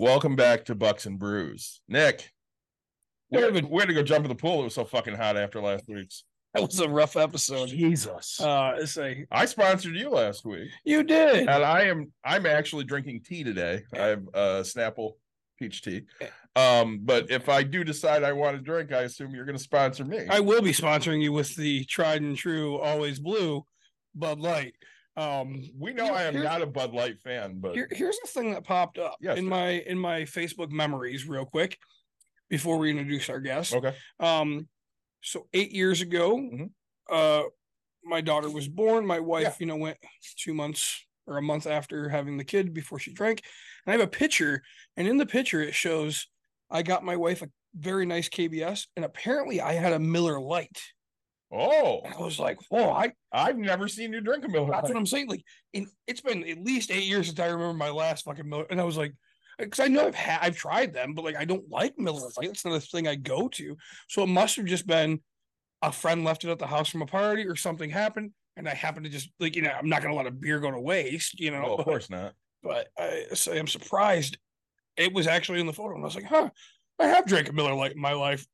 Welcome back to Bucks and Brews. Nick, we had, to, we to go jump in the pool. It was so fucking hot after last week's. That was a rough episode. Jesus. Uh, say I sponsored you last week, you did. and I am I'm actually drinking tea today. I have uh, Snapple peach tea. Um, but if I do decide I want to drink, I assume you're going to sponsor me. I will be sponsoring you with the tried and true, always blue, Bud Light. Um, we know Here- I am not a Bud Light fan, but here, here's the thing that popped up Yes, in sir. my in my Facebook memories, real quick, before we introduce our guest. okay. Um, so eight years ago, Mhm. uh, my daughter was born. My wife, Yeah. you know, went two months or a month after having the kid before she drank. And I have a picture, and in the picture it shows I got my wife a very nice KBS, and apparently I had a Miller Lite. Oh, And I was like, "Whoa!" I I've never seen you drink a Miller that's Lite. what I'm saying. Like, in, it's been at least eight years since I remember my last fucking Miller, and I was like, because I know I've had, I've tried them, but like I don't like Miller Lite. That's not a thing I go to. So it must have just been a friend left it at the house from a party or something happened, and I happened to just like you know I'm not gonna let a beer go to waste, you know. Oh, of course not. but I say I'm surprised it was actually in the photo, and I was like, huh, I have drank a Miller Lite in my life.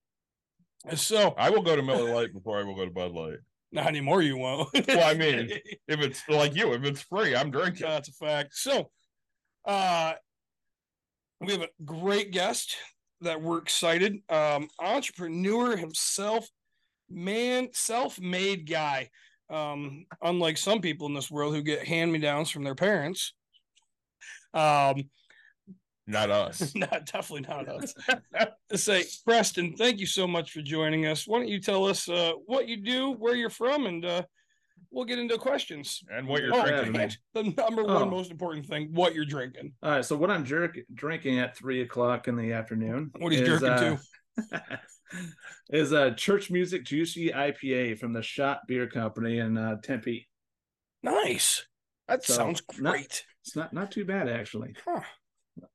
So I will go to Miller Lite before I will go to Bud Light. not anymore, you won't. Well, I mean, If it's like you, if it's free, I'm drinking. That's a fact. So, uh, we have a great guest that we're excited. Um, entrepreneur himself, man, self-made guy. Um, unlike some people in this world who get hand-me-downs from their parents. Um, Not us. not definitely not us. To say, Preston, thank you so much for joining us. Why don't you tell us uh, what you do, where you're from, and uh, we'll get into questions. and what you're Oh, drinking. and the number one Oh. most important thing: what you're drinking. All right, so what I'm jerk- drinking at three o'clock in the afternoon. What he's is, jerking uh, to. is a church music juicy IPA from the Shop Beer Company in uh, Tempe. Nice. That So, sounds not- great. It's not not too bad actually. Huh.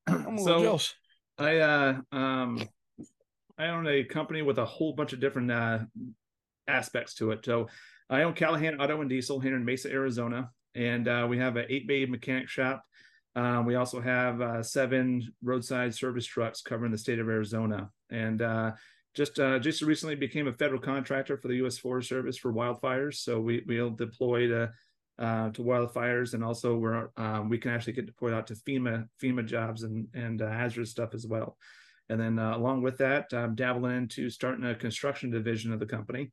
I'm a little so jealous. I uh um I own a company with a whole bunch of different uh aspects to it. So I own Callahan Auto and Diesel here in Mesa, Arizona, and uh, we have an eight bay mechanic shop. Um, we also have uh, seven roadside service trucks covering the state of Arizona, and uh, just uh, just recently became a federal contractor for the U.S. Forest Service for wildfires. So we we'll deploy to uh, to wildfires, and also we're um, we can actually get deployed out to FEMA FEMA jobs and and uh, hazardous stuff as well. And then uh, along with that, I'm dabbling into starting a construction division of the company,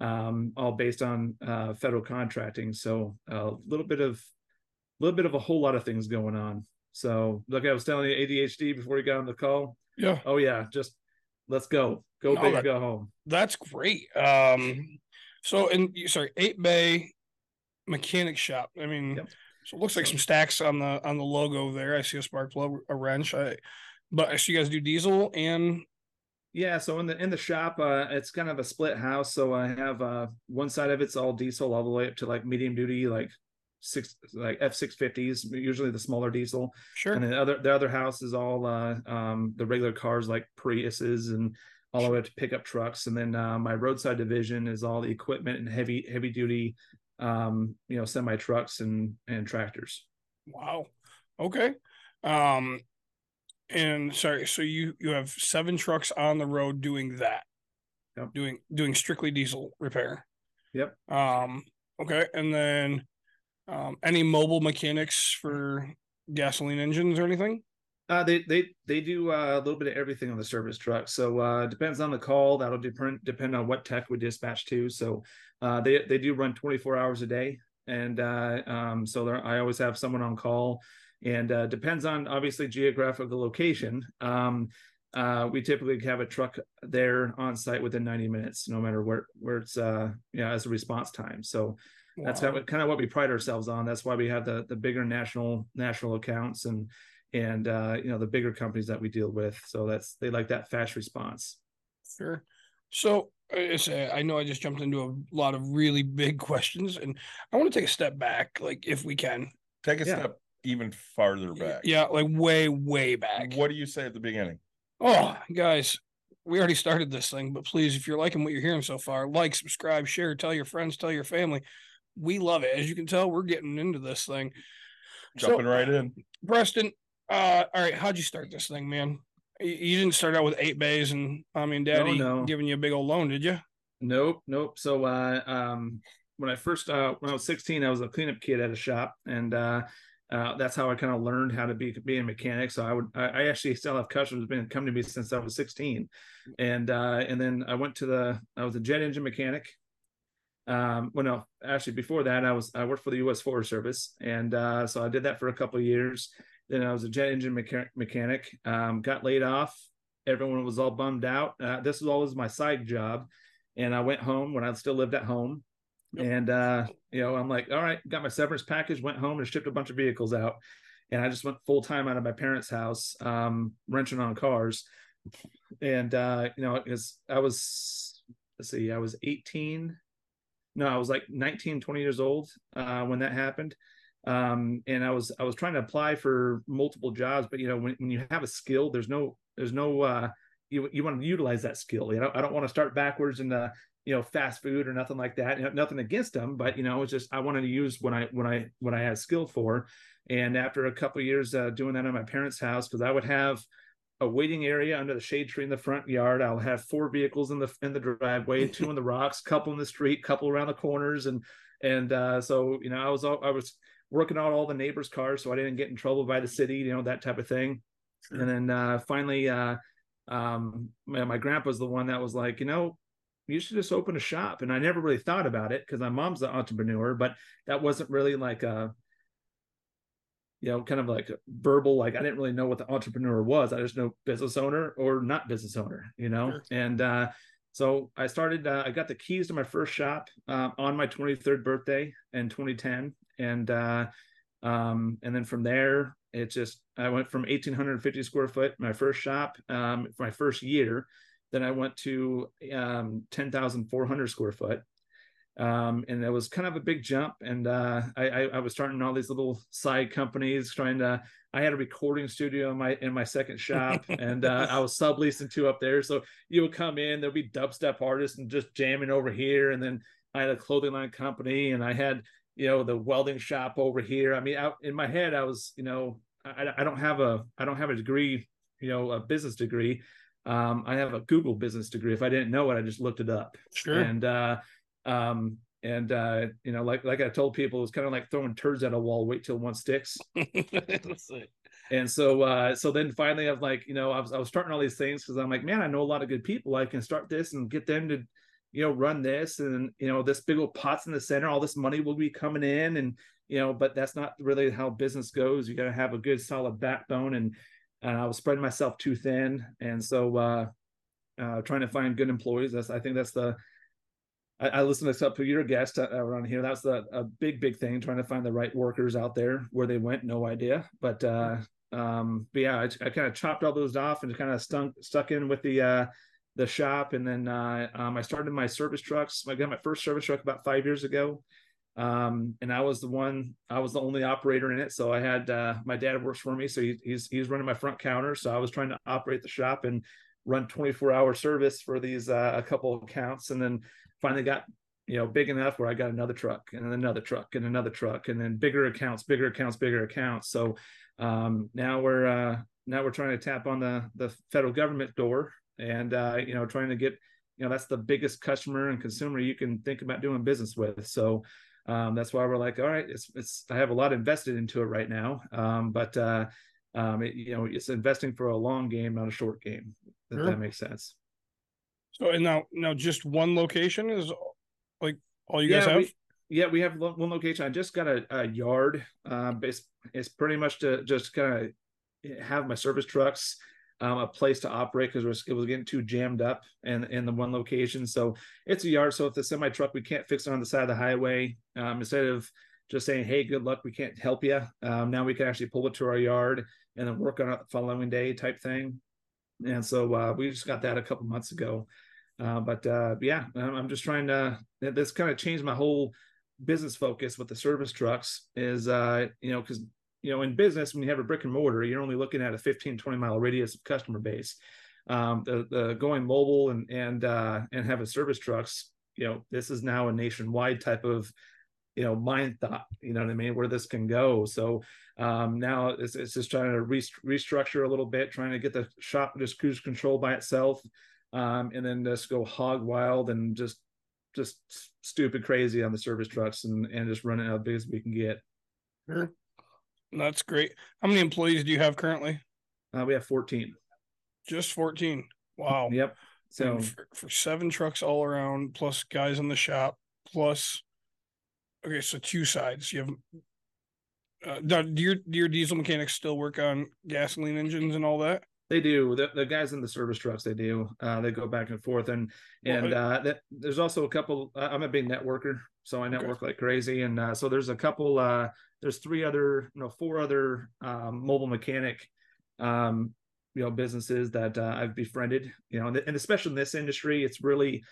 um, all based on uh, federal contracting. So a little bit of a little bit of a whole lot of things going on. So like I was telling you, ADHD before we got on the call. Yeah, Oh yeah, just let's go, go No, big, that- go home. that's great. Um, so and sorry, eight bay mechanic shop. I mean, Yep. so it looks like some stacks on the on the logo there. I see a spark plug, a wrench. I, but I see you guys do diesel and Yeah, so in the in the shop, uh, it's kind of a split house. So I have uh, one side of it's all diesel, all the way up to like medium duty, like six like F six fifties, usually the smaller diesel. sure. And the other the other house is all uh, um, the regular cars like Priuses and all the way up to pickup trucks. And then uh, my roadside division is all the equipment and heavy heavy duty, um, you know, semi trucks and and tractors. Wow. Okay. Um and sorry, so you you have seven trucks on the road doing that. Yep. Doing doing strictly diesel repair. Yep. Um okay, and then um any mobile mechanics for gasoline engines or anything? Uh, they they they do uh, a little bit of everything on the service truck. So uh, depends on the call. That'll depend depend on what tech we dispatch to. So uh, they they do run 24 hours a day, and uh, um, so I always have someone on call. And uh, depends on obviously geographical location. Um, uh, we typically have a truck there on site within 90 minutes, no matter where where it's uh, you know as a response time. So that's kind of, kind of what we pride ourselves on. That's why we have the the bigger national national accounts and and uh, you know the bigger companies that we deal with. So that's they like that fast response. Sure. So I I know I just jumped into a lot of really big questions, and I want to take a step back, like if we can. Take a Yeah. step even farther back. Yeah, like way, way back. What do you say at the beginning? Oh, guys, we already started this thing, but please, if you're liking what you're hearing so far, like, subscribe, share, tell your friends, tell your family. We love it. As you can tell, we're getting into this thing. So- Jumping right in. Preston, uh, all right, how'd you start this thing, man? You, didn't start out with eight bays and mommy and daddy no. giving you a big old loan, did you? Nope, nope. So uh, um, when I first uh, when I was 16, I was a cleanup kid at a shop, and uh, uh, that's how I kind of learned how to be be a mechanic. So I would I, I actually still have customers been coming to me since I was 16, and uh, and then I went to the I was a jet engine mechanic. Um, well, no, actually before that I was I worked for the U.S. Forest Service, and uh, so I did that for a couple of years. Then I was a jet engine mecha- mechanic. Um, got laid off. Everyone was all bummed out. Uh, this was always my side job and I went home when I still lived at home. And uh, you know, I'm like, all right, got my severance package, went home and shipped a bunch of vehicles out. And I just went full time out of my parents' house, um, wrenching on cars. And uh, you know, because I was let's see, I was 18. No, I was like 19, 20 years old uh, when that happened. Um, and I was I was trying to apply for multiple jobs, but you know, when, when you have a skill, there's no there's no uh you you want to utilize that skill. You know, I don't want to start backwards in the you know fast food or nothing like that. You know, nothing against them, but you know, it's just I wanted to use when I when I when I had skill for. And after a couple of years uh, doing that in my parents' house, because I would have a waiting area under the shade tree in the front yard. I'll have four vehicles in the in the driveway, two in the rocks, couple in the street, couple around the corners, and and uh, so you know I was all, I was working out all the neighbors' cars, so I didn't get in trouble by the city, you know that type of thing. And then uh, finally, uh, um, my, my grandpa's the one that was like, you know, you should just open a shop. And I never really thought about it because my mom's an entrepreneur, but that wasn't really like a, you know, kind of like verbal, like I didn't really know what the entrepreneur was. I just know business owner or not business owner, you know? Sure. And uh, so I started, uh, I got the keys to my first shop uh, on my 23rd birthday in 2010. And, uh, um, and then from there, it just, I went from 1850 square foot, my first shop, um, for my first year. Then I went to um, 10,400 square foot. Um, and it was kind of a big jump. And uh, I, I, I was starting all these little side companies, trying to. I had a recording studio in my in my second shop, and uh, I was subleasing two up there. So you would come in, there'd be dubstep artists and just jamming over here, and then I had a clothing line company, and I had you know the welding shop over here. I mean, I, in my head, I was you know I, I don't have a I don't have a degree, you know, a business degree. Um, I have a Google business degree. If I didn't know it, I just looked it up Sure. and uh um and uh you know like like i told people it's kind of like throwing turds at a wall wait till one sticks and so uh so then finally i was like you know i was, I was starting all these things because i'm like man i know a lot of good people i can start this and get them to you know run this and you know this big old pots in the center all this money will be coming in and you know but that's not really how business goes you got to have a good solid backbone and and i was spreading myself too thin and so uh uh trying to find good employees that's i think that's the I, I listened to your guests uh, around here. That's the a big, big thing, trying to find the right workers out there. Where they went, no idea. But uh, um, but yeah, I, I kind of chopped all those off and kind of stuck stuck in with the uh, the shop, and then uh, um, I started my service trucks. I got my first service truck about five years ago, um, and I was the one. I was the only operator in it. So I had uh, my dad works for me, so he, he's he's running my front counter. So I was trying to operate the shop and run 24 hour service for these uh, a couple of accounts, and then finally got you know big enough where I got another truck and another truck and another truck and then bigger accounts, bigger accounts, bigger accounts. So um, now we're uh, now we're trying to tap on the the federal government door and uh, you know trying to get you know that's the biggest customer and consumer you can think about doing business with. So um, that's why we're like, all right, it's it's I have a lot invested into it right now, um, but uh, um, it, you know it's investing for a long game, not a short game. If Sure. that makes sense. So and now now just one location is like all you guys have. We, yeah, we have lo- one location. I just got a, a yard. Um, it's it's pretty much to just kind of have my service trucks, um, a place to operate because it was, getting too jammed up in in the one location. So it's a yard. So if the semi truck we can't fix it on the side of the highway, um, instead of just saying, "Hey, good luck, we can't help you," um, now we can actually pull it to our yard and then work on it the following day type thing. And so uh, we just got that a couple months ago. Uh, but uh, yeah, I'm just trying to. This kind of changed my whole business focus with the service trucks. Is uh, you know because you know in business when you have a brick and mortar, you're only looking at a 15 20 mile radius of customer base. Um, the, the going mobile and and uh, and having service trucks, you know, this is now a nationwide type of you know mind thought you know what i mean where this can go. So um now it's, it's just trying to re- restructure a little bit trying to get the shop just cruise control by itself um and then just go hog wild and just just stupid crazy on the service trucks and and just run it as big as we can get That's great. How many employees do you have currently? uh, we have 14 Just 14. Wow. yep so for, for seven trucks all around, plus guys in the shop, plus okay, so two sides. You have uh, do your do your diesel mechanics still work on gasoline engines and all that? They do. The, the guys in the service trucks, they do. Uh, they go back and forth, and Well, and I- uh, that, there's also a couple. Uh, I'm a big networker, so I network like crazy, and uh, so there's a couple. Uh, there's three other, no, four other um, mobile mechanic, um, you know, businesses that uh, I've befriended. You know, and, and especially in this industry, it's really,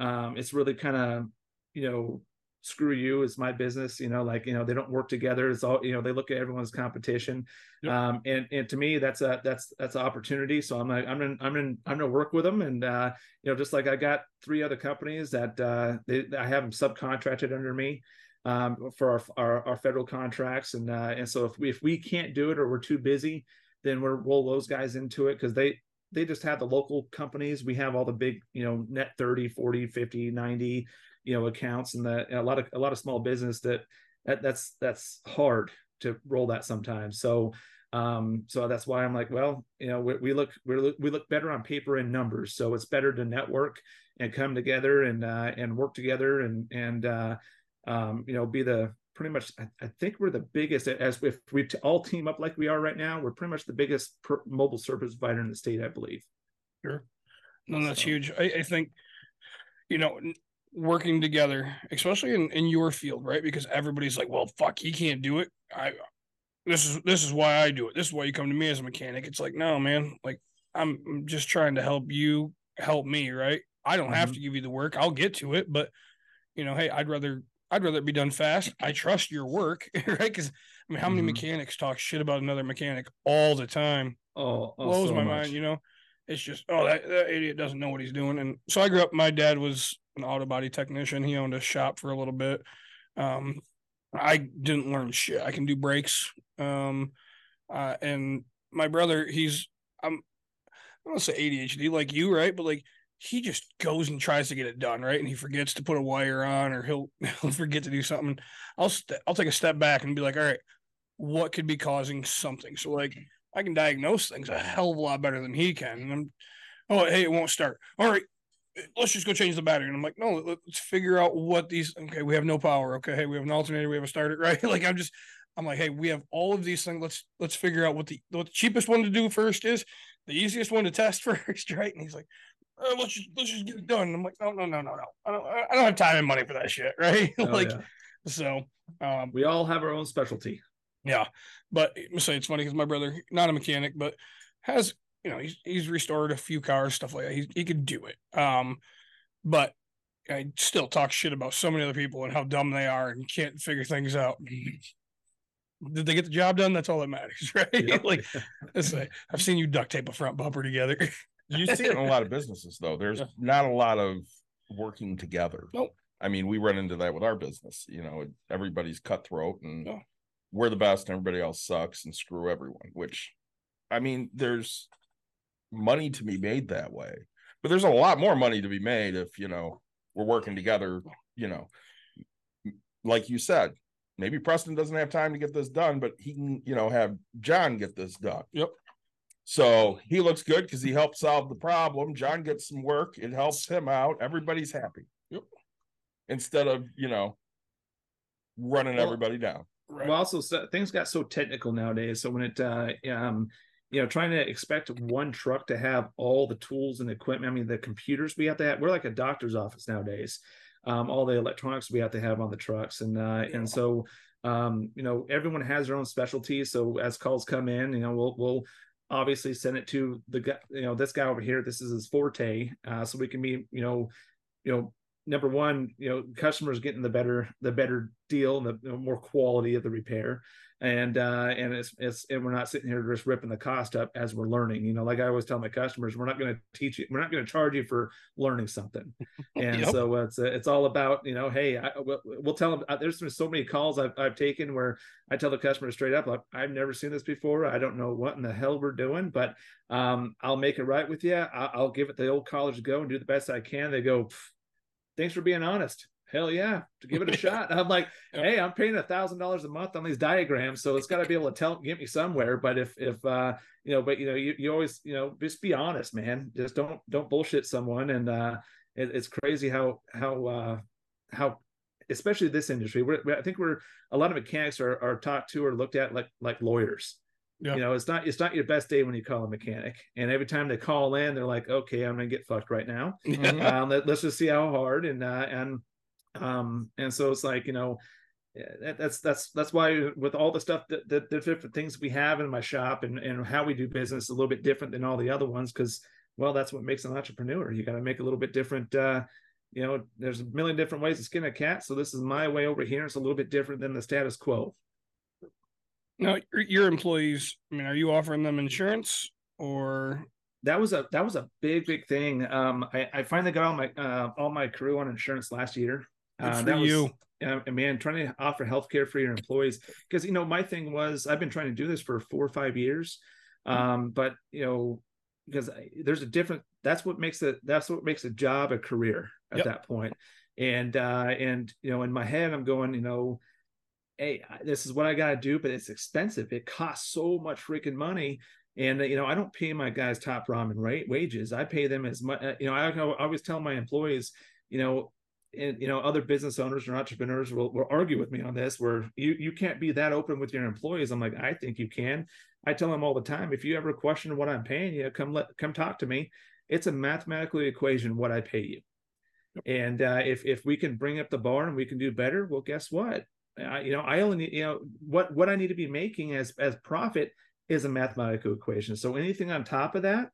um, it's really kind of, you know, screw you is my business you know like you know they don't work together. It's all you know they look at everyone's competition. Yep. um and and to me that's a that's that's an opportunity. So i'm like i'm in i'm in i'm gonna work with them. And uh you know just like i got three other companies that uh they, i have them subcontracted under me um for our, our our federal contracts. And uh and so if we if we can't do it or we're too busy then we're roll those guys into it because they they just have the local companies. We have all the big you know net 30 40 50 90 you know accounts and that and a lot of a lot of small business that, that that's that's hard to roll that sometimes. So um so that's why i'm like well you know we, we look we look we look better on paper and numbers. So it's better to network and come together and uh and work together and and uh um you know be the pretty much i, I think we're the biggest as if we all team up like we are right now we're pretty much the biggest per, mobile service provider in the state i believe. Sure. No, that's So- huge. I, I think, you know, working together, especially in, in your field, right? Because everybody's like, well, fuck, he can't do it. I, this is, this is why I do it. This is why you come to me as a mechanic. It's like, no, man, like I'm I'm just trying to help you help me, right? I don't have Mhm. to give you the work. I'll get to it, but you know, hey, I'd rather, I'd rather it be done fast. I trust your work, right? Because I mean, how many Mhm. mechanics talk shit about another mechanic all the time? oh, oh, blows so my much. mind, you know. It's just oh that, that idiot doesn't know what he's doing. And so I grew up. My dad was an auto body technician. He owned a shop for a little bit. Um, I didn't learn shit. I can do brakes. Um, uh, and my brother, he's I'm I don't say ADHD like you, right? But like he just goes and tries to get it done, right? And he forgets to put a wire on, or he'll he'll forget to do something. I'll st- I'll take a step back and be like, all right, what could be causing something? So like I can diagnose things a hell of a lot better than he can. And I'm, oh, hey, it won't start. All right, let's just go change the battery. And I'm like, no, let's figure out what these. Okay, we have no power. Okay, hey, we have an alternator. We have a starter. Right? Like I'm just, I'm like, hey, we have all of these things. Let's let's figure out what the what the cheapest one to do first is, the easiest one to test first, right? And he's like. Uh, let's just let's just get it done. And I'm like, no, no, no, no, no. I don't I don't have time and money for that shit, right? Oh, like yeah. so um we all have our own specialty yeah, but I say it's funny because my brother, not a mechanic, but has you know he's he's restored a few cars, stuff like that. He he could do it. Um, but I still talk shit about so many other people and how dumb they are and can't figure things out. Did they get the job done? That's all that matters, right? Yep. like say, I've seen you duct tape a front bumper together. You see it in a lot of businesses though. There's Yeah. not a lot of working together. Nope. I mean, we run into that with our business. You know, everybody's cutthroat and we're the best and everybody else sucks and screw everyone, which I mean, there's money to be made that way. But there's a lot more money to be made if, you know, we're working together, you know. Like you said, maybe Preston doesn't have time to get this done, but he can, you know, have John get this done. Yep. So he looks good because he helped solve the problem. John gets some work. It helps him out. Everybody's happy. Yep. Instead of, you know, running Well, everybody down. right. Well, also things got so technical nowadays. So when it, uh, um, you know, trying to expect one truck to have all the tools and equipment. I mean, the computers we have to have. We're like a doctor's office nowadays. Um, all the electronics we have to have on the trucks, and uh, and so um, you know, everyone has their own specialty. So as calls come in, you know, we'll we'll obviously send it to the guy, you know, this guy over here. This is his forte, uh, so we can be, you know, you know, number one, you know, customers getting the better the better deal and the you know, more quality of the repair, and uh, and it's it's and we're not sitting here just ripping the cost up as we're learning. You know, like I always tell my customers, we're not going to teach you, we're not going to charge you for learning something, and Yep. so it's it's all about you know, hey, I, we'll, we'll tell them. uh, There's been so many calls I've I've taken where I tell the customer straight up, like, I've never seen this before. I don't know what in the hell we're doing, but um, I'll make it right with you. I, I'll give it the old college go and do the best I can. They go, thanks for being honest. Hell yeah, to give it a shot. I'm like, hey, I'm paying a thousand dollars a month on these diagrams, so it's got to be able to tell get me somewhere. But if if uh you know, but you know, you, you always you know just be honest, man. Just don't don't bullshit someone. And uh it, it's crazy how how uh how especially this industry. We're, I think we're a lot of mechanics are are talked to or looked at like like lawyers. Yeah. You know, it's not it's not your best day when you call a mechanic, and every time they call in, they're like, "Okay, I'm gonna get fucked right now." um, let, us just see how hard and uh, and um and so it's like you know that, that's that's that's why with all the stuff that, that the different things we have in my shop and and how we do business is a little bit different than all the other ones because well that's what makes an entrepreneur. You got to make a little bit different uh you know there's a million different ways to skin a cat. So this is my way over here. It's a little bit different than the status quo. Now, your, employees, I mean, are you offering them insurance or? That was a that was a big big thing. Um i, I finally got all my uh all my crew on insurance last year uh, that was- you. uh, man, trying to offer healthcare for your employees because you know my thing was I've been trying to do this for four or five years, um, but you know because I- there's a different. That's what makes it. That's what makes a job a career at Yep. that point. And uh, and you know in my head I'm going, you know, hey, this is what I got to do, but it's expensive. It costs so much freaking money. And uh, you know, I don't pay my guys top ramen rate wages. I pay them as much. You know, I, I always tell my employees, you know, and you know other business owners or entrepreneurs will, will argue with me on this where you you can't be that open with your employees. I'm like i think you can. I tell them all the time if you ever question what i'm paying you come let come talk to me. It's a mathematical equation what i pay you. And uh, if if we can bring up the bar and we can do better well guess what? I, you know i only need you know what what i need to be making as as profit is a mathematical equation. So anything on top of that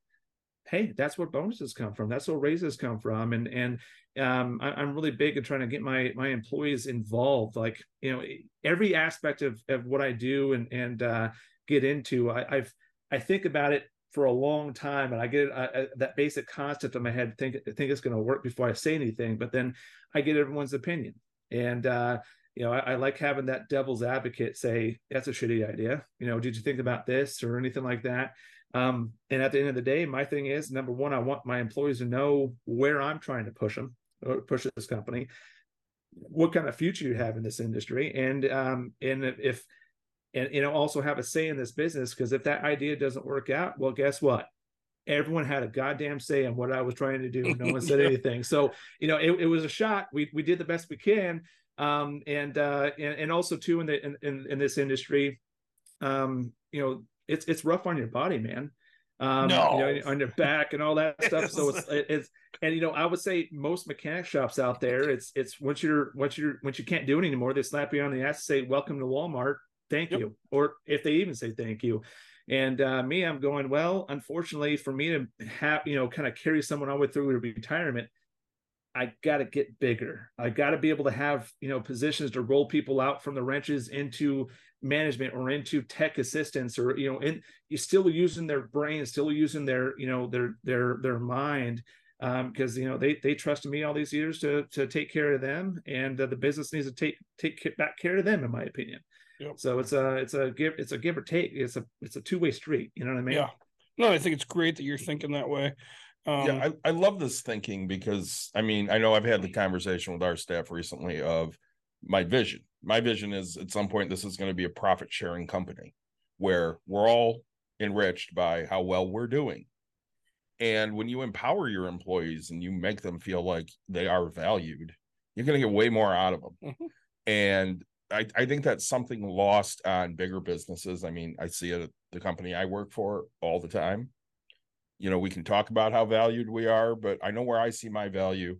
hey that's where bonuses come from that's where raises come from and and um, I, I'm really big at trying to get my my employees involved. Like you know, every aspect of of what I do and and uh, get into. I, I've I think about it for a long time, and I get uh, uh, that basic concept in my head. Think think it's going to work before I say anything, but then I get everyone's opinion, and uh, you know, I, I like having that devil's advocate say that's a shitty idea. You know, did you think about this or anything like that? Um, and at the end of the day, my thing is number one, I want my employees to know where I'm trying to push them or push this company, what kind of future you have in this industry, and um, and if and you know also have a say in this business because if that idea doesn't work out, well, guess what? Everyone had a goddamn say in what I was trying to do. No one said anything. So you know, it, it was a shot. We we did the best we can, um, and uh, and and also too in the in in, in this industry, um, you know, it's it's rough on your body, man. Um, No. you know, on your back and all that stuff. So it's it's and you know, I would say most mechanic shops out there, it's it's once you're once you're once you can't do it anymore, they slap you on the ass and say, "Welcome to Walmart, thank Yep. you," or if they even say thank you. And uh, me, I'm going well. Unfortunately, for me to have you know kind of carry someone all the way through to retirement, I got to get bigger. I got to be able to have you know positions to roll people out from the wrenches into management or into tech assistance or you know and you're still using their brain still using their you know their their their mind um because you know they they trusted me all these years to to take care of them and uh, the business needs to take take back care of them in my opinion Yep. so it's a it's a give it's a give or take it's a it's a two-way street you know what i mean Yeah. No, I think it's great that you're thinking that way. Um, yeah, I, I love this thinking because I mean, I know I've had the conversation with our staff recently of my vision. My vision is at some point this is going to be a profit sharing company where we're all enriched by how well we're doing. And when you empower your employees and you make them feel like they are valued, you're going to get way more out of them. Mhm. And I, I think that's something lost on bigger businesses. I mean, I see it at the company I work for all the time you know we can talk about how valued we are but i know where i see my value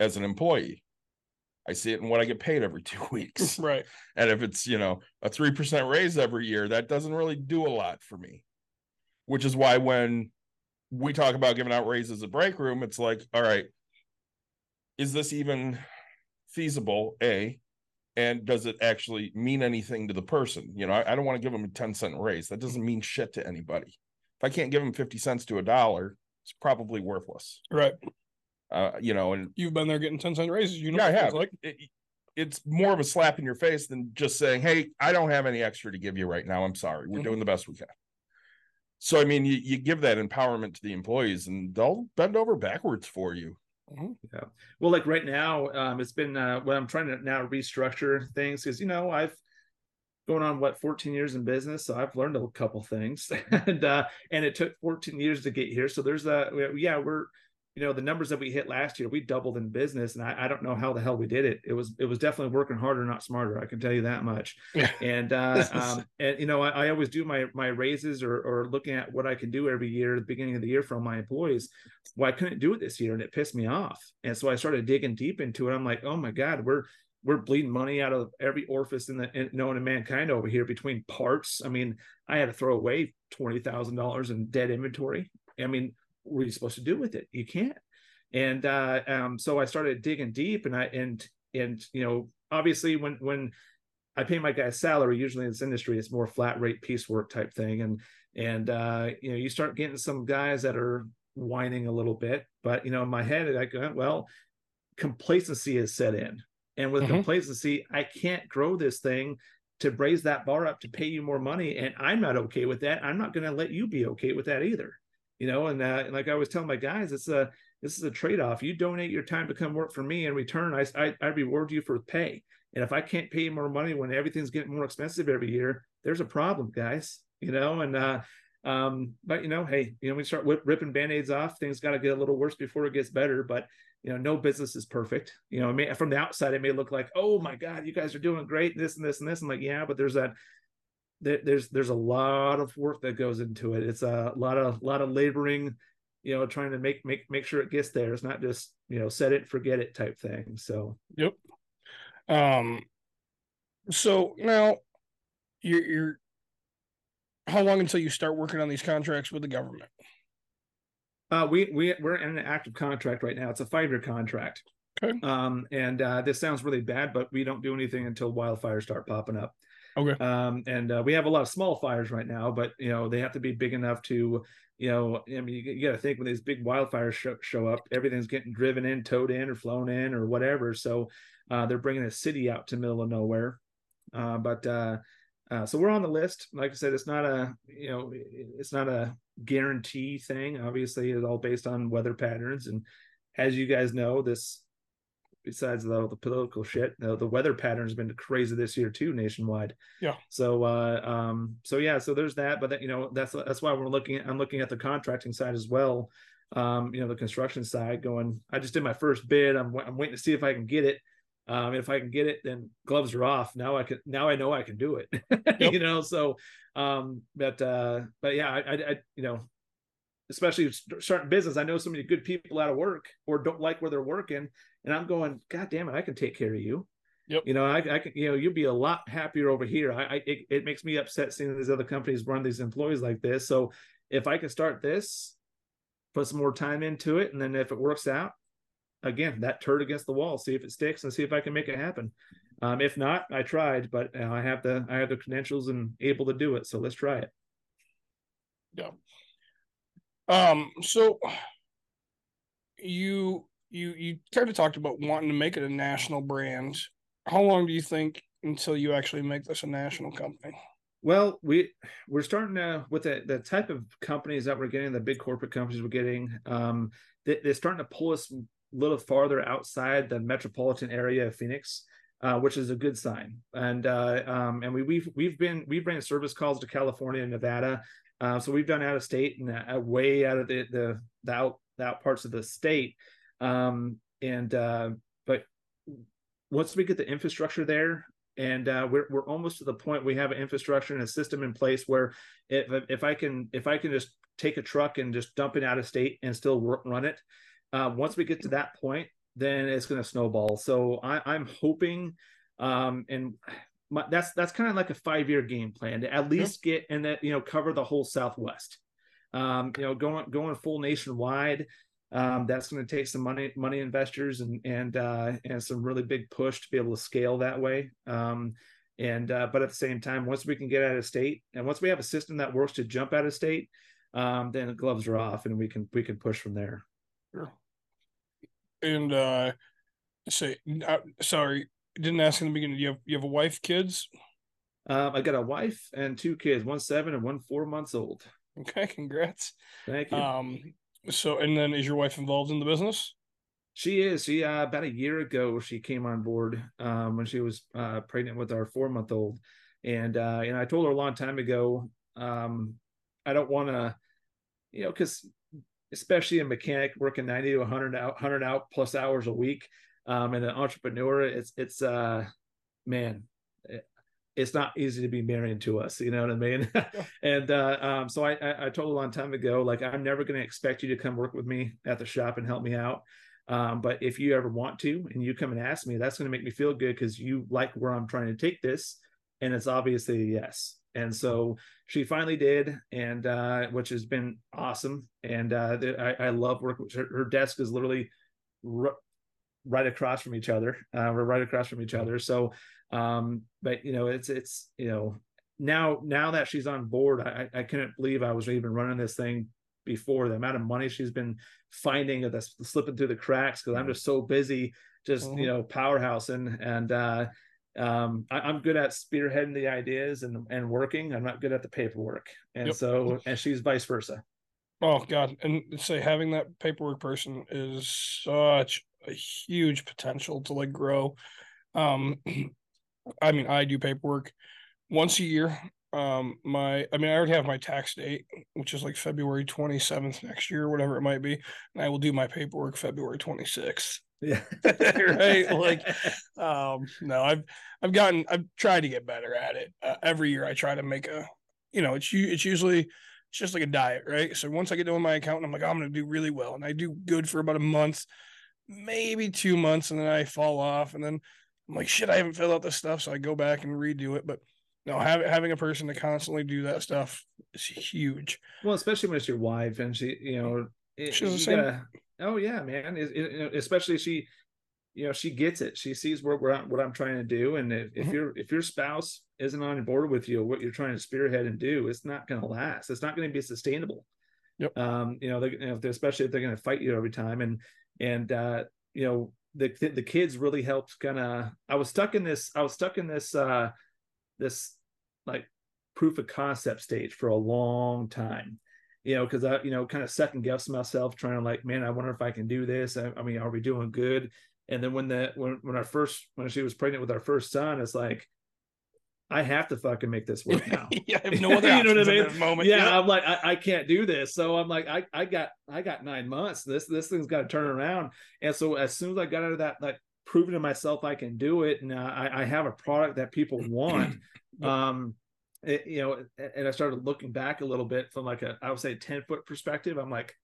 as an employee I see it in what I get paid every two weeks. Right. And if it's, you know, a 3% raise every year, that doesn't really do a lot for me. Which is why when we talk about giving out raises at break room, it's like, all right, is this even feasible? A, and does it actually mean anything to the person? You know, I, I don't want to give them a 10 cent raise. That doesn't mean shit to anybody. If I can't give them 50 cents to a dollar, it's probably worthless. Right. Uh, you know, and You've been there getting 10 cent raises. You know yeah, I what it's have. like. It- it's more of a slap in your face than just saying, "Hey, I don't have any extra to give you right now. I'm sorry. We're Mhm. doing the best we can." So, I mean, you, you give that empowerment to the employees, and they'll bend over backwards for you. Yeah. Well, like right now, um, it's been uh, what I'm trying to now restructure things because you know I've going on what 14 years in business, so I've learned a couple things, and uh, and it took 14 years to get here. So there's that. Yeah, we're you know the numbers that we hit last year, we doubled in business, and I, I don't know how the hell we did it. It was it was definitely working harder, not smarter. I can tell you that much. Yeah. And uh, um, and you know I, I always do my my raises or or looking at what I can do every year at the beginning of the year from my employees well, I couldn't do it this year and it pissed me off. And so I started digging deep into it. I'm like, oh my God, we're we're bleeding money out of every orifice in the in, known to mankind over here between parts. I mean, I had to throw away twenty thousand dollars in dead inventory. I mean, what are you supposed to do with it? You can't. And uh, um, so I started digging deep, and I and and you know, obviously when when I pay my guys salary, usually in this industry, it's more flat rate piecework type thing, and and uh, you know, you start getting some guys that are whining a little bit, but you know, in my head, I go, well, complacency is set in, and with Mhm. complacency, I can't grow this thing to raise that bar up to pay you more money, and I'm not okay with that. I'm not going to let you be okay with that either. You know, and uh, like I was telling my guys, it's a this is a trade off. You donate your time to come work for me, in return, I, I I reward you for pay. And if I can't pay more money when everything's getting more expensive every year, there's a problem, guys. You know, and uh, um, but you know, hey, you know, we start whip, ripping band-aids off, things got to get a little worse before it gets better. But you know, no business is perfect. You know, it may, from the outside, it may look like, oh my God, you guys are doing great, this and this and this. I'm like, yeah, but there's that there, there's there's a lot of work that goes into it. It's a lot of lot of laboring, you know, trying to make make make sure it gets there. It's not just you know set it forget it type thing. So Yep. Um. So now, you're you're. How long until you start working on these contracts with the government? Uh, we we we're in an active contract right now. It's a five year contract. Okay. Um, and uh, this sounds really bad, but we don't do anything until wildfires start popping up. Okay. Um, and uh, we have a lot of small fires right now, but you know they have to be big enough to, you know, I mean, you, you got to think when these big wildfires show, show up, everything's getting driven in, towed in, or flown in, or whatever. So uh, they're bringing a city out to middle of nowhere. Uh, but uh, uh, so we're on the list. Like I said, it's not a you know it's not a guarantee thing. Obviously, it's all based on weather patterns, and as you guys know, this besides the, the political shit, the, the weather pattern has been crazy this year too, nationwide. Yeah. So uh, um, so yeah, so there's that, but that, you know that's that's why we're looking. At, I'm looking at the contracting side as well. Um, you know, the construction side going. I just did my first bid. I'm I'm waiting to see if I can get it. Um, if I can get it, then gloves are off. Now I can. Now I know I can do it. you know. So, um, but uh, but yeah, I, I, I you know, especially st- starting business, I know so many good people out of work or don't like where they're working, and I'm going, God damn it, I can take care of you. Yep. You know, I, I can, you know, you'll be a lot happier over here. I, I it, it makes me upset seeing these other companies run these employees like this. So if I can start this, put some more time into it, and then if it works out, again, that turd against the wall, see if it sticks and see if I can make it happen. Um, if not, I tried, but uh, I have the I have the credentials and able to do it. So let's try it. Yeah. Um. So you you you kind of talked about wanting to make it a national brand. How long do you think until you actually make this a national company? Well, we we're starting to with the the type of companies that we're getting, the big corporate companies we're getting. Um, they, they're starting to pull us a little farther outside the metropolitan area of Phoenix. Uh, which is a good sign. And uh, um, and we, we've we've been we've ran service calls to California and Nevada, uh, so we've done out of state and uh, way out of the the, the out the out parts of the state. Um, and uh, but once we get the infrastructure there, and uh, we're we're almost to the point we have an infrastructure and a system in place where if if I can if I can just take a truck and just dump it out of state and still work, run it. Uh, once we get to that point, then it's going to snowball. So I, I'm hoping, um, and my, that's that's kind of like a five year game plan to at least get and that you know cover the whole Southwest. Um, you know, going going full nationwide. Um, that's going to take some money money investors and and uh, and some really big push to be able to scale that way. Um, and uh, but at the same time, once we can get out of state, and once we have a system that works to jump out of state, um, then the gloves are off, and we can we can push from there. And uh say uh, sorry, didn't ask in the beginning. You have you have a wife, kids? Um, I got a wife and two kids, one seven and one four months old. Okay, congrats. Thank you. Um so and then is your wife involved in the business? She is. She uh, about a year ago she came on board um, when she was uh, pregnant with our four month old, and uh, and I told her a long time ago um, I don't want to, you know, because especially a mechanic working ninety to 100 out, 100 out plus hours a week, um, and an entrepreneur, it's it's uh, man, it- it's not easy to be married to us. You know what I mean? and uh, um, so I, I I told a long time ago, like I'm never going to expect you to come work with me at the shop and help me out. Um, but if you ever want to and you come and ask me, that's going to make me feel good because you like where I'm trying to take this. And it's obviously yes. And so she finally did, and uh, which has been awesome. And uh, I, I love working with her. Her desk is literally r- right across from each other. Uh, we're right across from each other. So, um, but you know, it's it's you know now now that she's on board, I I couldn't believe I was even running this thing before the amount of money she's been finding that's slipping through the cracks because I'm just so busy, just you Mhm. know, powerhouse and and uh, um, I, I'm good at spearheading the ideas and and working. I'm not good at the paperwork, and Yep. so and she's vice versa. Oh God, and say having that paperwork person is such a huge potential to like grow. Um, I mean, I do paperwork once a year. Um, my, I mean, I already have my tax date, which is like February twenty seventh next year, whatever it might be, and I will do my paperwork February twenty sixth. Yeah, Right, like, Um, no, I've I've gotten I've tried to get better at it. Uh, every year I try to make a, you know, it's it's usually it's just like a diet, right? So once I get done with my account, I'm like, oh, I'm gonna do really well, and I do good for about a month, maybe two months, and then I fall off, and then I'm like, shit, I haven't filled out this stuff, so I go back and redo it. But no, having having a person to constantly do that stuff is huge. Well, especially when it's your wife and she, you know, it, She's the same. gotta- oh yeah, man. It, it- especially she, you know, she gets it. She sees where, where I'm, what I'm trying to do, and if, if Mhm. your if your spouse isn't on board with you, what you're trying to spearhead and do, it's not going to last. It's not going to be sustainable. Yep. Um, you know, they, you know, if especially if they're going to fight you every time, and and uh, you know, the the, kids really helped. Kind of, I was stuck in this. I was stuck in this. uh This like proof of concept stage for a long time you know, because I, you know, kind of second guess myself, trying to like, man, I wonder if I can do this. I, I mean, are we doing good? And then when the when when our first when she was pregnant with our first son, it's like, I have to fucking make this work now. yeah, I have no other You know what I mean? moment. yeah, Yep. I'm like, I, I can't do this. So I'm like, I, I got I got nine months. This this thing's got to turn around. And so as soon as I got out of that, like proving to myself I can do it, and uh, I, I have a product that people want. Um, it, you know, and I started looking back a little bit from like a I would say ten foot perspective. I'm like,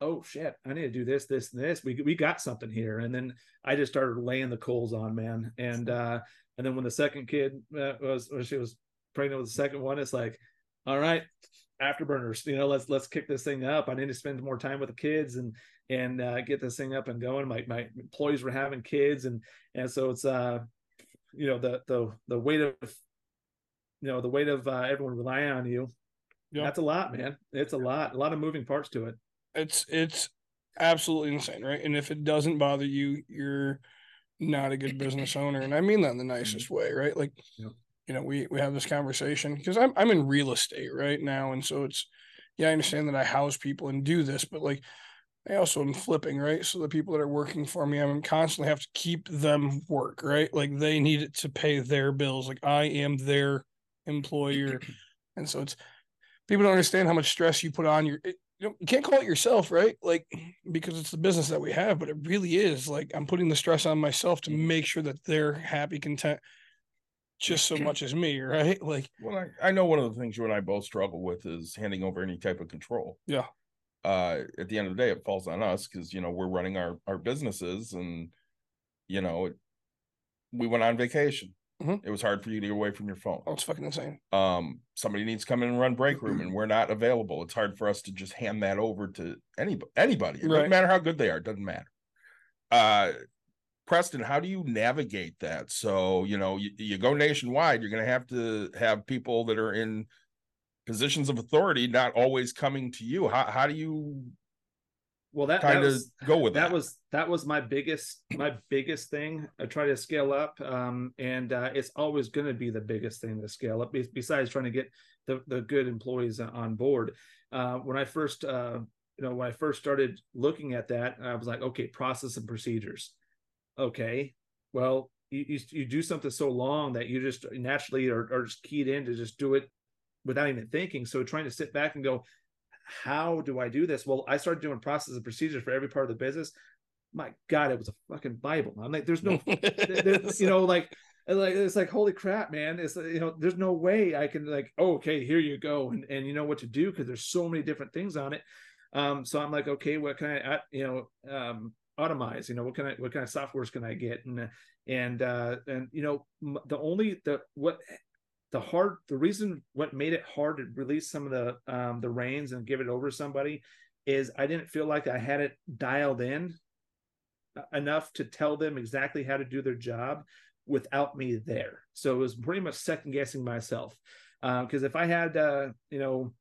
oh shit, I need to do this, this, and this. We we got something here. And then I just started laying the coals on, man. And uh, and then when the second kid uh, was when she was pregnant with the second one, it's like, all right, afterburners, you know, let's let's kick this thing up. I need to spend more time with the kids and and uh, get this thing up and going. My my employees were having kids, and and so it's uh, you know, the the the weight of you know the weight of uh, everyone relying on you. Yeah. That's a lot, man. It's a lot, a lot of moving parts to it. it's it's absolutely insane, right? And if it doesn't bother you, you're not a good business owner. And I mean that in the nicest mm-hmm. way, right? Like, Yep. you know, we we have this conversation because I'm I'm in real estate right now, and so it's yeah, I understand that I house people and do this, but like I also am flipping, right? So the people that are working for me, I'm constantly have to keep them work, right? Like they need it to pay their bills. Like I am their employer, and so it's people don't understand how much stress you put on your. You, know, you can't call it yourself, right? Like because it's the business that we have, but it really is like I'm putting the stress on myself to make sure that they're happy, content, just so much as me, right? Like Well, I, I know one of the things you and I both struggle with is handing over any type of control. Yeah. Uh, at the end of the day, it falls on us because you know we're running our our businesses, and you know, it, we went on vacation. Mhm. It was hard for you to get away from your phone. Oh, it's fucking insane. Um, somebody needs to come in and run break room, and we're not available. It's hard for us to just hand that over to anybody. Anybody, it Right. doesn't matter how good they are. It doesn't matter. Uh, Preston, how do you navigate that? So you know, you, you go nationwide. You're going to have to have people that are in positions of authority, not always coming to you. How how do you Well, that, kind of was go with that? that. was that was my biggest my biggest thing. I try to scale up um and uh, it's always going to be the biggest thing to scale up besides trying to get the, the good employees on board. Uh when i first uh you know when i first started looking at that i was like okay process and procedures. Okay well you, you, you do something so long that you just naturally are, are just keyed in to just do it without even thinking. So trying to sit back and go how do I do this? Well, I started doing process and procedures for every part of the business. My God, it was a fucking Bible. I'm like, there's no, there- you know, like, like it's like holy crap, man. It's you know, there's no way I can like, oh, okay, here you go, and and you know what to do because there's so many different things on it. Um, so I'm like, okay, what can I, you know, um, automize? You know, what can I, what kind of softwares can I get? And and uh, and you know, the only the what the hard the reason what made it hard to release some of the um the reins and give it over to somebody is I didn't feel like I had it dialed in uh, enough to tell them exactly how to do their job without me there. So it was pretty much second guessing myself. Because if I had, uh, you know,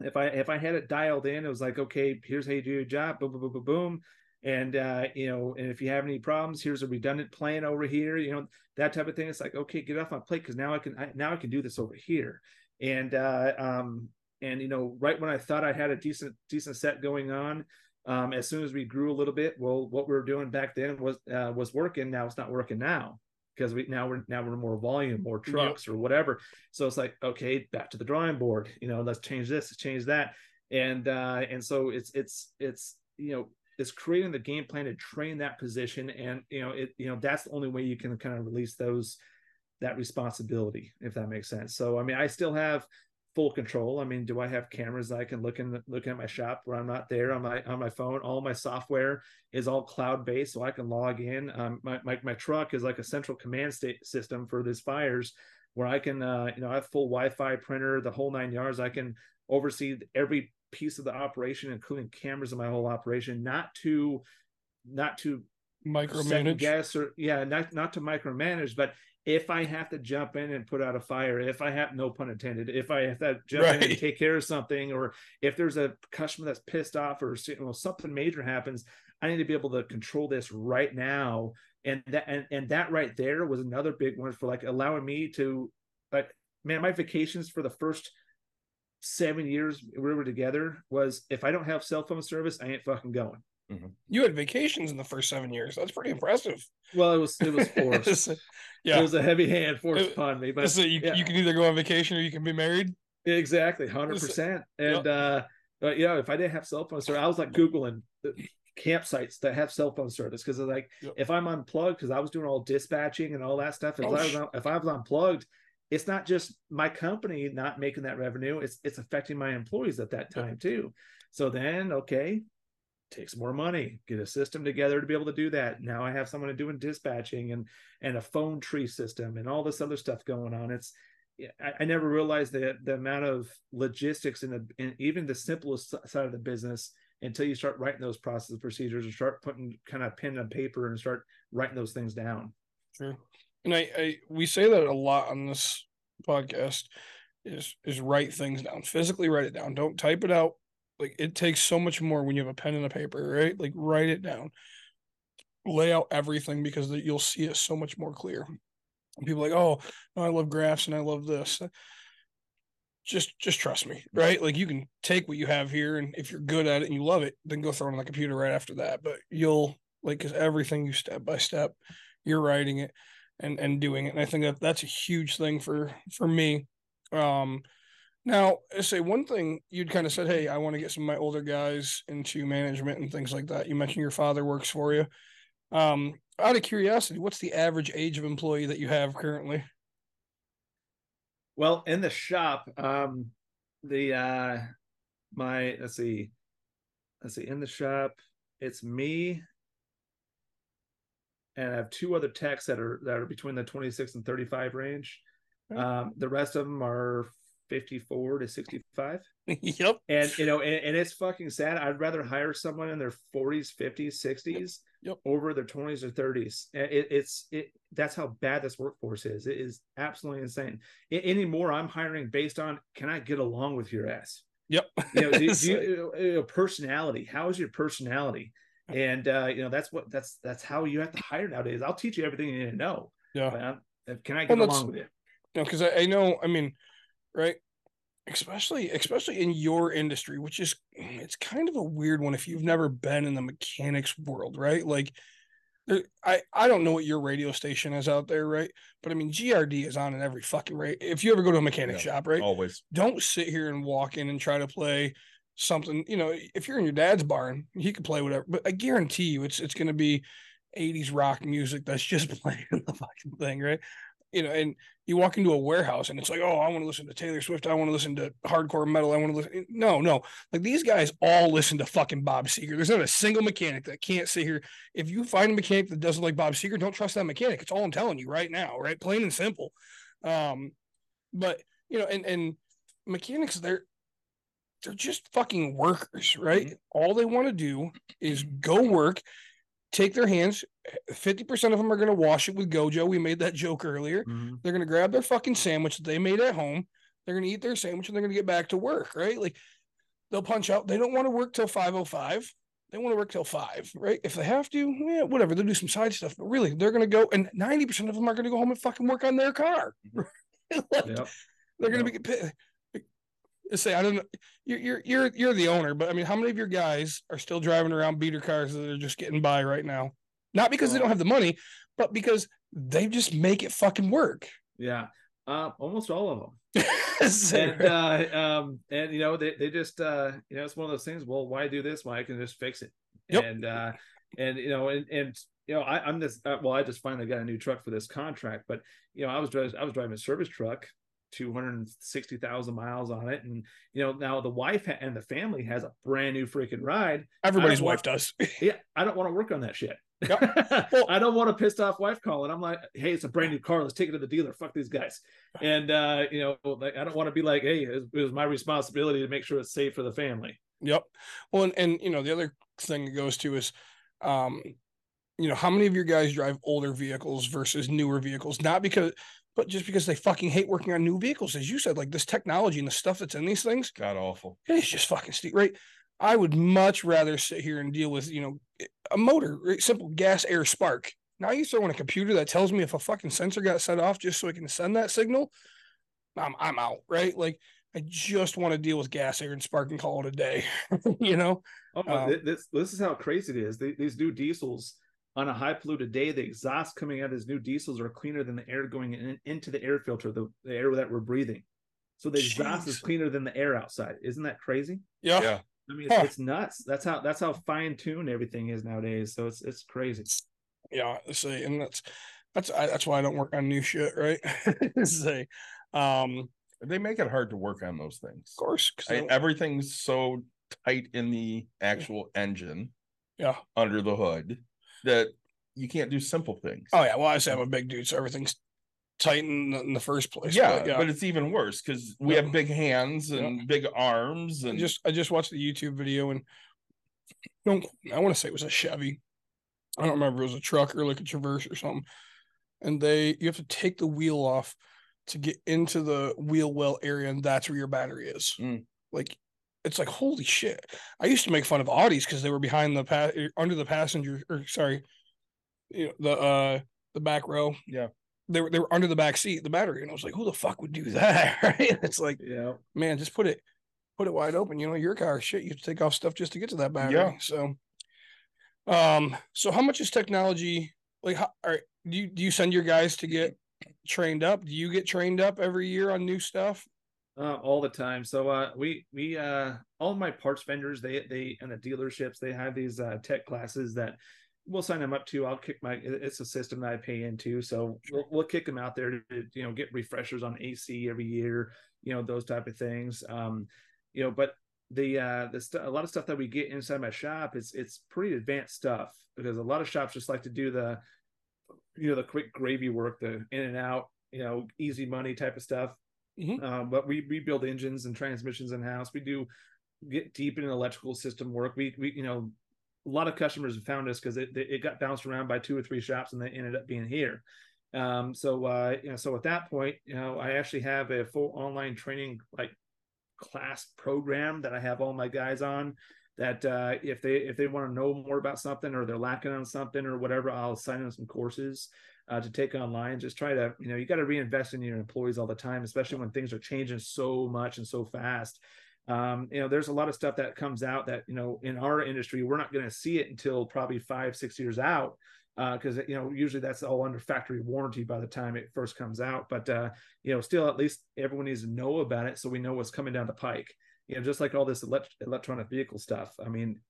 if I if I had it dialed in, it was like, okay, here's how you do your job, boom, boom, boom, boom, boom. And uh, you know, and if you have any problems, here's a redundant plan over here, you know, that type of thing. It's like, okay, get off my plate because now I can I, now I can do this over here. And uh, um, and you know, right when I thought I had a decent decent set going on, um, as soon as we grew a little bit, well, what we were doing back then was uh, was working. Now it's not working now because we now we're now we're more volume, more Yep. trucks or whatever. So it's like, okay, back to the drawing board. You know, let's change this, let's change that, and uh, and so it's it's it's you know it's creating the game plan to train that position, and you know it you know that's the only way you can kind of release those that responsibility, if that makes sense. So I mean, I still have full control. I mean, do I have cameras that I can look in look at my shop where I'm not there on my on my phone? All my software is all cloud based, so I can log in. Um, my, my my truck is like a central command state system for these fires, where I can uh, you know I have full Wi-Fi printer, the whole nine yards. I can oversee every piece of the operation, including cameras in my whole operation. Not to not to Micromanage. guess or yeah not not to micromanage but if i have to jump in and put out a fire if i have no pun intended if i have to jump in and take care of something or if there's a customer that's pissed off or you know, something major happens i need to be able to control this right now and that and, and that right there was another big one for like allowing me to like man my vacations for the first seven years we were together was if i don't have cell phone service i ain't fucking going You had vacations in the first seven years. That's pretty impressive. well it was it was forced yeah. It was a heavy hand forced It- upon me, but so you, yeah. you can either go on vacation or you can be married. exactly, hundred percent. And uh, but yeah, if I didn't have cell phone service, I was like googling the campsites that have cell phone service because like Yep. if I'm unplugged because I was doing all dispatching and all that stuff. If Oh, I was on, if I was unplugged, it's not just my company not making that revenue; it's it's affecting my employees at that time too. So then, okay, takes more money, get a system together to be able to do that. Now I have someone doing dispatching and and a phone tree system and all this other stuff going on. It's I, I never realized the the amount of logistics in the in even the simplest side of the business until you start writing those process procedures and start putting kind of pen and paper and start writing those things down. True. And I, I we say that a lot on this podcast is is write things down. Physically write it down. Don't type it out. Like it takes so much more when you have a pen and a paper, right? Like write it down. Lay out everything because you'll see it so much more clear. And people like, oh, no, I love graphs and I love this. Just just trust me, right? Like you can take what you have here, and if you're good at it and you love it, then go throw it on the computer right after that. But you'll like because everything you step by step, you're writing it and and doing it. And i think that that's a huge thing for for me. Um now I say one thing you'd kind of said hey i want to get some of my older guys into management and things like that. You mentioned your father works for you. Um out of curiosity what's the average age of employee that you have currently? Well, in the shop, um, the uh, my let's see, let's see, in the shop, it's me and I have two other techs that are that are between the 26 and 35 range. Okay. Um, the rest of them are 54 to 65 yep. and you know and, and it's fucking sad i'd rather hire someone in their 40s 50s 60s Yep. over their 20s or 30s it, it's it that's how bad this workforce is it is absolutely insane A- anymore i'm hiring based on can i get along with your ass Yep. you know, do, do you, you uh, know, uh, personality how is your personality and uh you know that's what that's that's how you have to hire nowadays i'll teach you everything you need to know Yeah. can i Well, get that's- along with you No, because I, I know, I mean, right? Especially, especially in your industry, which is it's kind of a weird one if you've never been in the mechanics world, right? Like, there, I I don't know what your radio station is out there, right? But I mean, GRD is on in every fucking right. If you ever go to a mechanic Yeah. shop, right? Always. Don't sit here and walk in and try to play something. You know, if you're in your dad's barn, he could play whatever. But I guarantee you, it's it's going to be 80s rock music that's just playing the fucking thing, right? You know, and you walk into a warehouse and it's like, oh, I want to listen to Taylor Swift. I want to listen to hardcore metal. I want to listen. No, no. Like these guys all listen to fucking Bob Seger. There's not a single mechanic that can't sit here. If you find a mechanic that doesn't like Bob Seger, don't trust that mechanic. It's all I'm telling you right now, right? Plain and simple. Um, but you know, and and mechanics, they're they're just fucking workers, right? Mm-hmm. All they want to do is mm-hmm. go work, take their hands. 50% of them are going to wash it with Gojo. We made that joke earlier. Mm-hmm. They're going to grab their fucking sandwich that they made at home. They're going to eat their sandwich and they're going to get back to work, right? Like they'll punch out. They don't want to work till 505. They want to work till five, right? If they have to, yeah, whatever. They'll do some side stuff, but really, they're going to go, and 90% of them are going to go home and fucking work on their car. Like, Yep. they're going to be say I don't know. You're you're you're you're the owner, but I mean, how many of your guys are still driving around beater cars that are just getting by right now? Not because they don't have the money, but because they just make it fucking work. Yeah, uh, almost all of them. And uh, um, and you know they, they just uh, you know it's one of those things. Well, why do this? Why I can just fix it. Yep. And uh, and you know and and you know I, I'm just uh, well I just finally got a new truck for this contract, but you know I was driving I was driving a service truck. 260,000 miles on it. And, you know, now the wife ha- and the family has a brand new freaking ride. Everybody's wife want- does. Yeah. I don't want to work on that shit. Yep. Well- I don't want a pissed off wife calling. I'm like, hey, it's a brand new car. Let's take it to the dealer. Fuck these guys. And uh, you know, like I don't want to be like, hey, it was my responsibility to make sure it's safe for the family. Yep. Well, and, and you know, the other thing it goes to is, um, you know, how many of your guys drive older vehicles versus newer vehicles? Not because, but just because they fucking hate working on new vehicles, as you said, like this technology and the stuff that's in these things, God awful. it's just fucking steep, right? I would much rather sit here and deal with, you know, a motor, right? simple gas air spark. Now you throw in a computer that tells me if a fucking sensor got set off just so I can send that signal. I'm I'm out, right? Like I just want to deal with gas, air, and spark and call it a day. you know? Oh, Um, this this is how crazy it is. The- These new diesels on a high polluted day, the exhaust coming out of these new diesels are cleaner than the air going in, into the air filter, the, the air that we're breathing. So the exhaust is cleaner than the air outside. Isn't that crazy? Yeah. Yeah. I mean, it's, Huh. it's nuts. That's how that's how fine tuned everything is nowadays. So it's it's crazy. Yeah. See, and that's that's I, that's why I don't work on new shit, right? say, um, They make it hard to work on those things. of course, 'cause they I, everything's so tight in the actual engine yeah. under the hood that you can't do simple things. Oh yeah. Well, I say I'm a big dude, so everything's tight in the, in the first place. yeah, but, yeah. but it's even worse because we Yeah. have big hands and big arms I and just I just watched the YouTube video and don't I want to say it was a Chevy. I don't remember if it was a truck or like a Traverse or something. And they you have to take the wheel off to get into the wheel well area, and that's where your battery is. Mm. Like it's like holy shit. I used to make fun of Audis because they were behind the pa- under the passenger or sorry, you know, the uh the back row. Yeah. They were they were under the back seat, the battery, and I was like, who the fuck would do that? Right? It's like Yeah. man, just put it put it wide open. You know, your car shit, you have to take off stuff just to get to that battery. Yeah. So um, so how much is technology like how are do you do you send your guys to get trained up? Do you get trained up every year on new stuff? Uh, all the time. So uh, we we uh, all my parts vendors they they and the dealerships they have these uh, tech classes that we'll sign them up to. I'll kick my it's a system that I pay into, so we'll, we'll kick them out there to you know get refreshers on AC every year, you know those type of things. Um, you know, but the uh the stuff a lot of stuff that we get inside my shop it's it's pretty advanced stuff because a lot of shops just like to do the you know the quick gravy work, the in and out, you know, easy money type of stuff. Mhm. Um, but we we build engines and transmissions in house. We do get deep in electrical system work. We we you know a lot of customers have found us because it it got bounced around by two or three shops and they ended up being here. Um, so uh, you know, so at that point, you know, I actually have a full online training like class program that I have all my guys on. That uh, if they if they want to know more about something or they're lacking on something or whatever, I'll assign them some courses uh, to take online. Just try to you know you got to reinvest in your employees all the time, especially when things are changing so much and so fast. Um, you know, there's a lot of stuff that comes out that you know in our industry we're not going to see it until probably five six years out because you know usually that's all under factory warranty by the time it first comes out but uh you know still at least everyone needs to know about it so we know what's coming down the pike you know just like all this elect- electronic vehicle stuff i mean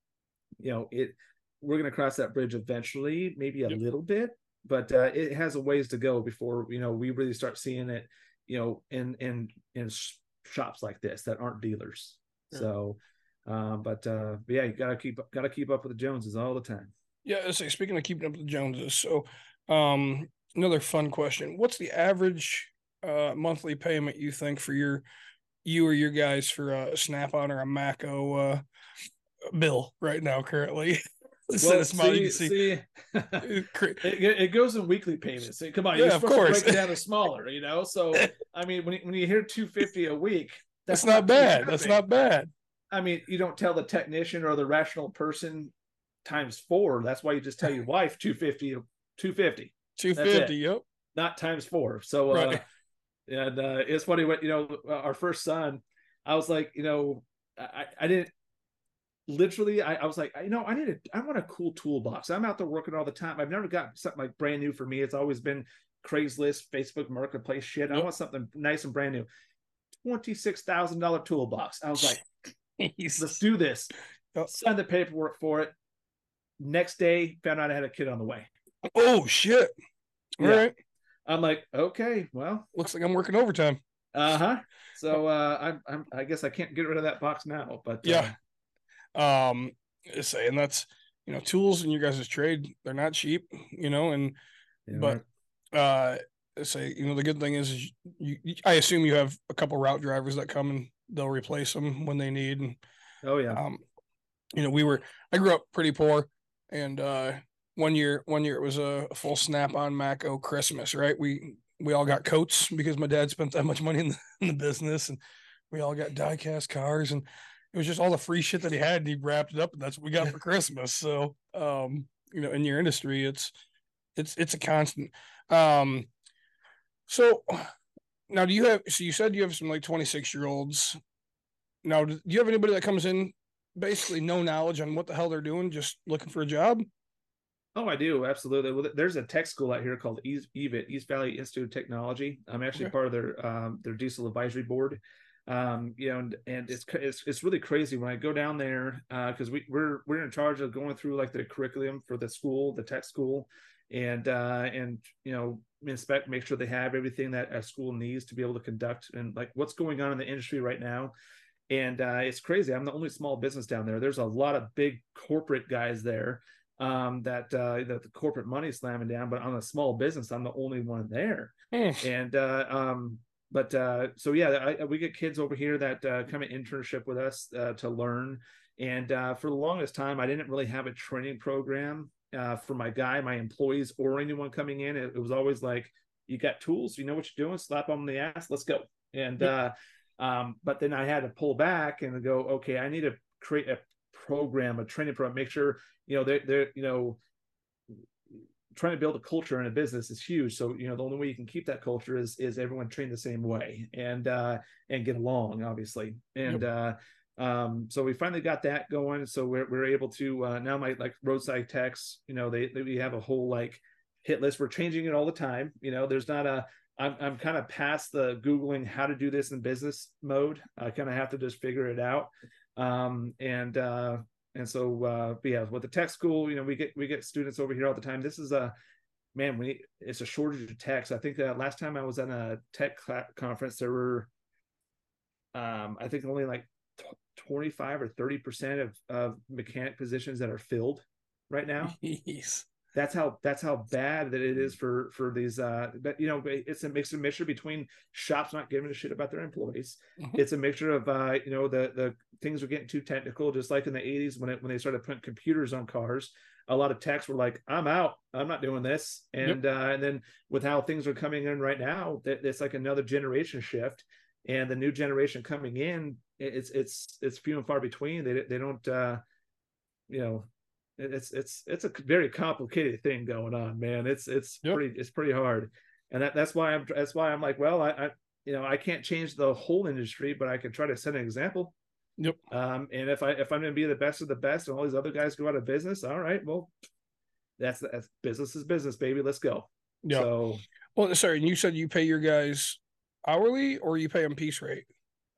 you know it we're going to cross that bridge eventually maybe a Yep. little bit but uh it has a ways to go before you know we really start seeing it you know in in in sh- shops like this that aren't dealers Yeah. so um but uh but yeah you gotta keep gotta keep up with the joneses all the time Yeah, say speaking of keeping up with the Joneses, so um another fun question. What's the average uh monthly payment you think for your you or your guys for a snap on or a Matco uh bill right now currently? Well, see- see, uh, it, it goes in weekly payments. Come on, Yeah, you're of supposed to course. break it down to smaller, you know. So I mean, when you, when you hear 250 a week, that's, that's, not too bad. That's not bad. I mean, you don't tell the technician or the rational person times four. That's why you just tell your wife 250, 250, Two it. fifty. Yep. not times four. So, uh, Right. And uh, it's funny when you know uh, our first son. I was like, you know, I, I didn't literally. I, I was like, you know, I need a, I want a cool toolbox. I'm out there working all the time. I've never got something like brand new for me. It's always been Craigslist, Facebook Marketplace shit. I want something nice and brand new. Twenty six thousand dollar toolbox. I was like, let's do this. Yep. Signed the paperwork for it. Next day, found out I had a kid on the way. Oh shit. All Yeah. right. I'm like, okay, well, Looks like I'm working overtime. uh huh. So uh, I'm, I'm, I guess I can't get rid of that box now. But uh, Yeah. Um, just saying that's you know tools in your guys' trade. They're not cheap. You know, and know, but uh say you know the good thing is, is you, you i assume you have a couple route drivers that come and they'll replace them when they need and oh yeah, um you know we were i grew up pretty poor and uh one year one year it was a, a full snap on Matco christmas right? We we all got coats because my dad spent that much money in the, in the business and we all got diecast cars and it was just all the free shit that he had and he wrapped it up and that's what we got for christmas. So um you know in your industry it's it's it's a constant um so now do you have so you said you have some like 26 year olds now do you have anybody that comes in basically no knowledge on what the hell they're doing just looking for a job oh I do absolutely. Well, there's a tech school out here called East, EVIT, East Valley Institute of Technology. I'm actually Okay. part of their um, their diesel advisory board. Um, you know, and, and it's it's it's really crazy when I go down there because we we're we're in charge of going through like the curriculum for the school, the tech school, and uh, and you know inspect, make sure they have everything that a school needs to be able to conduct and like what's going on in the industry right now. And uh, it's crazy. I'm the only small business down there. There's a lot of big corporate guys there um, that uh, that the corporate money is slamming down, but on a small business, I'm the only one there. Hmm. And uh, um, but uh, so yeah, I, we get kids over here that uh, come in internship with us uh, to learn. And uh, for the longest time, I didn't really have a training program uh, for my guy, my employees, or anyone coming in. It, it was always like, you got tools, you know what you're doing, slap them on the ass, let's go. And uh, um, but then I had to pull back and go, okay, I need to create a program, a training program, make sure you know they're they're you know trying to build a culture in a business is huge. So you know the only way you can keep that culture is is everyone trained the same way and uh, and get along, obviously. And uh, um, so we finally got that going. So we're we're able to uh, now my like roadside techs, you know, they, they we have a whole like hit list. We're changing it all the time. You know, there's not a I'm I'm kind of past the googling how to do this in business mode. I kind of have to just figure it out. Um, and uh, and so uh, yeah, with the tech school, you know, we get we get students over here all the time. This is a man, we it's a shortage of techs. I think that last time I was at a tech conference, there were um, I think only like t- 25 or 30 percent of of mechanic positions that are filled right now. Jeez. That's how that's how bad that it is for for these uh but you know it's a mix of mixture between shops not giving a shit about their employees. Mhm. it's a mixture of uh you know the the things are getting too technical just like in the 80s when it when they started putting computers on cars. A lot of techs were like i'm out. I'm not doing this. And uh and then with how things are coming in right now that it's like another generation shift. And the new generation coming in it's it's it's few and far between. They they don't uh you know it's it's it's a very complicated thing going on man it's it's Yep. pretty it's pretty hard and that that's why i'm that's why i'm like well i, I you know i can't change the whole industry but i can try to set an example Yep. um and if i if i'm going to be the best of the best and all these other guys go out of business all right well that's that's business is business baby let's go Yeah. so Well, sorry, and you said you pay your guys hourly or you pay them piece rate?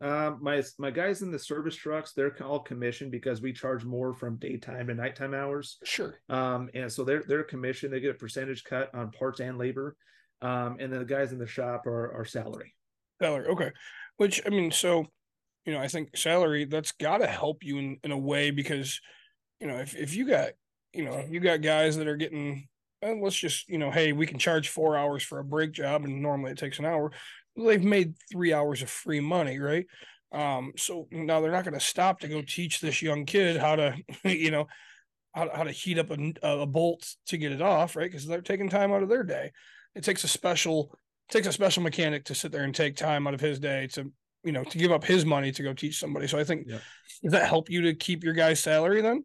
Um, my my guys in the service trucks, they're all commissioned because we charge more from daytime and nighttime hours. Sure. Um, and so they're they're commissioned. They get a percentage cut on parts and labor. Um, and then the guys in the shop are are salary. Salary. Okay. Which I mean, so you know, I think salary that's got to help you in in a way because you know if if you got you know you got guys that are getting let's just you know hey we can charge four hours for a brake job and normally it takes an hour they've made three hours of free money right um so now they're not going to stop to go teach this young kid how to you know how, how to heat up a, a bolt to get it off right because they're taking time out of their day it takes a special takes a special mechanic to sit there and take time out of his day to you know to give up his money to go teach somebody so i think Yeah. does that help you to keep your guy's salary then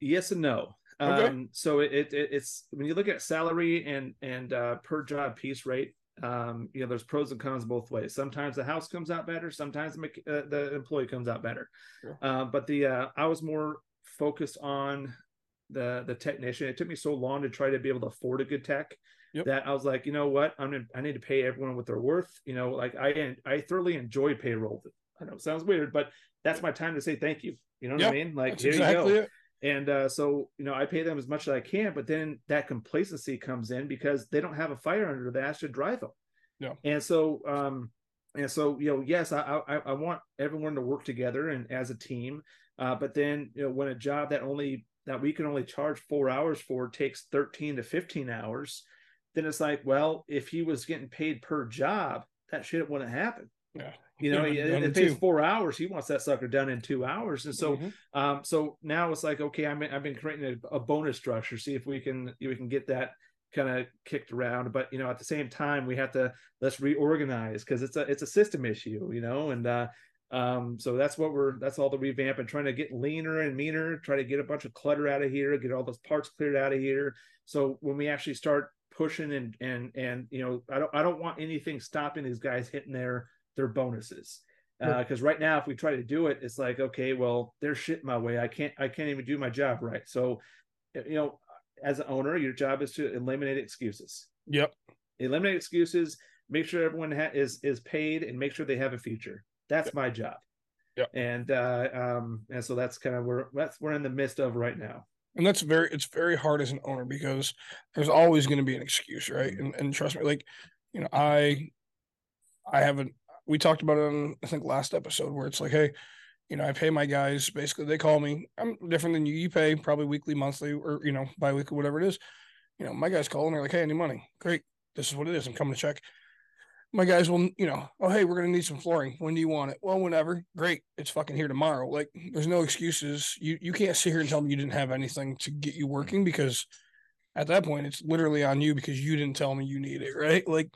Yes and no. Okay. Um, so it, it it's when you look at salary and and uh, per job piece rate, um, you know, there's pros and cons both ways. Sometimes the house comes out better. Sometimes the, uh, the employee comes out better. Sure. Uh, but the uh, I was more focused on the the technician. It took me so long to try to be able to afford a good tech Yep. that I was like, you know what, I'm gonna, I need to pay everyone what they're worth. You know, like I I thoroughly enjoy payroll. I know it sounds weird, but that's my time to say thank you. You know what Yeah, I mean? Like that's here exactly you go it and uh, so you know i pay them as much as i can but then that complacency comes in because they don't have a fire under the ass to drive them. Yeah. and so um and so you know yes i i, I want everyone to work together and as a team. Uh, but then you know when a job that only that we can only charge four hours for takes 13 to 15 hours then it's like well if he was getting paid per job that shit wouldn't happen yeah you know Yeah, it, it takes four hours he wants that sucker done in two hours and so Mhm. um, so now it's like, okay, I'm, I've been creating a, a bonus structure, see if we can we can get that kind of kicked around. But you know, at the same time, we have to let's reorganize because it's a it's a system issue, you know, and uh, um, so that's what we're that's all the revamp and trying to get leaner and meaner, try to get a bunch of clutter out of here, get all those parts cleared out of here. So when we actually start pushing and and and you know, I don't I don't want anything stopping these guys hitting their their bonuses. Because right. now if we try to do it it's like okay well they're shit my way. I can't i can't even do my job right. So you know as an owner your job is to eliminate excuses. Yep. Eliminate excuses make sure everyone ha- is is paid and make sure they have a future. That's my job. Yep. and uh um and so that's kind of where that's we're in the midst of right now. And that's very it's very hard as an owner because there's always going to be an excuse right? And, and trust me like you know i i haven't we talked about it on i think last episode where it's like hey you know i pay my guys. Basically they call me. I'm different than you. You pay probably weekly monthly or you know bi-weekly whatever it is. You know my guys call and they're like hey any money. Great. This is what it is. I'm coming to check. My guys will you know oh hey we're to need some flooring. When do you want it? Well whenever. Great. It's fucking here tomorrow. Like there's no excuses. You you can't sit here and tell me you didn't have anything to get you working because at that point it's literally on you because you didn't tell me you need it right? Like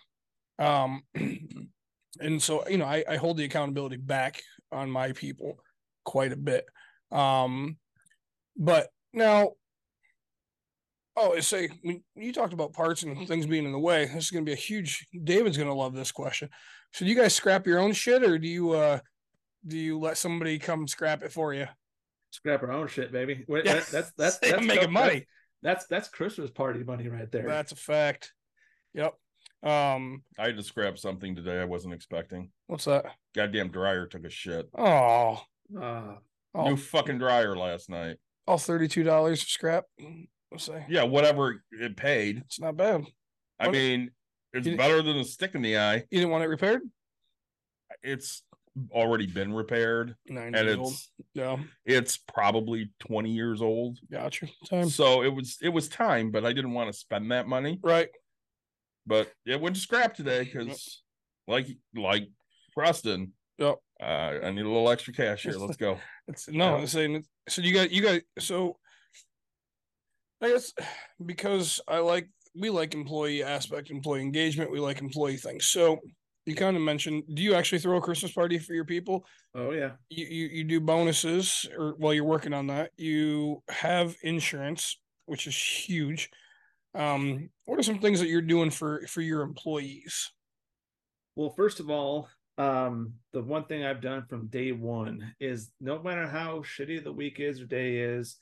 um and so you know I, I hold the accountability back on my people quite a bit. Um but now oh say you talked about parts and things being in the way this is going to be a huge david's going to love this question. So do you guys scrap your own shit or do you uh do you let somebody come scrap it for you? Scrap our own shit baby. Wait, Yeah. that- that's that's that's making money. That's that's christmas party money right there. That's a fact. Yep um I had to scrap something today I wasn't expecting. what's that Goddamn dryer took a shit. oh uh, oh, New fucking dryer last night. all $32 for scrap let's say Yeah, whatever it paid. it's not bad I What- mean, it's better than a stick in the eye. you didn't want it repaired It's already been repaired Nine and years old. it's Yeah, it's probably 20 years old. gotcha. Time. So it was it was time, but I didn't want to spend that money. Right. But it went to scrap today because like like Preston. Yep. Uh, I need a little extra cash here. Let's go. It's no, Yeah. I'm saying so you got you got so I guess because I like we like employee aspect, employee engagement, we like employee things. So you kind of mentioned, do you actually throw a Christmas party for your people? Oh yeah. You you, you do bonuses or while you're working on that. You have insurance, which is huge. Um, what are some things that you're doing for for your employees? Well, first of all, um, the one thing I've done from day one is no matter how shitty the week is or day is,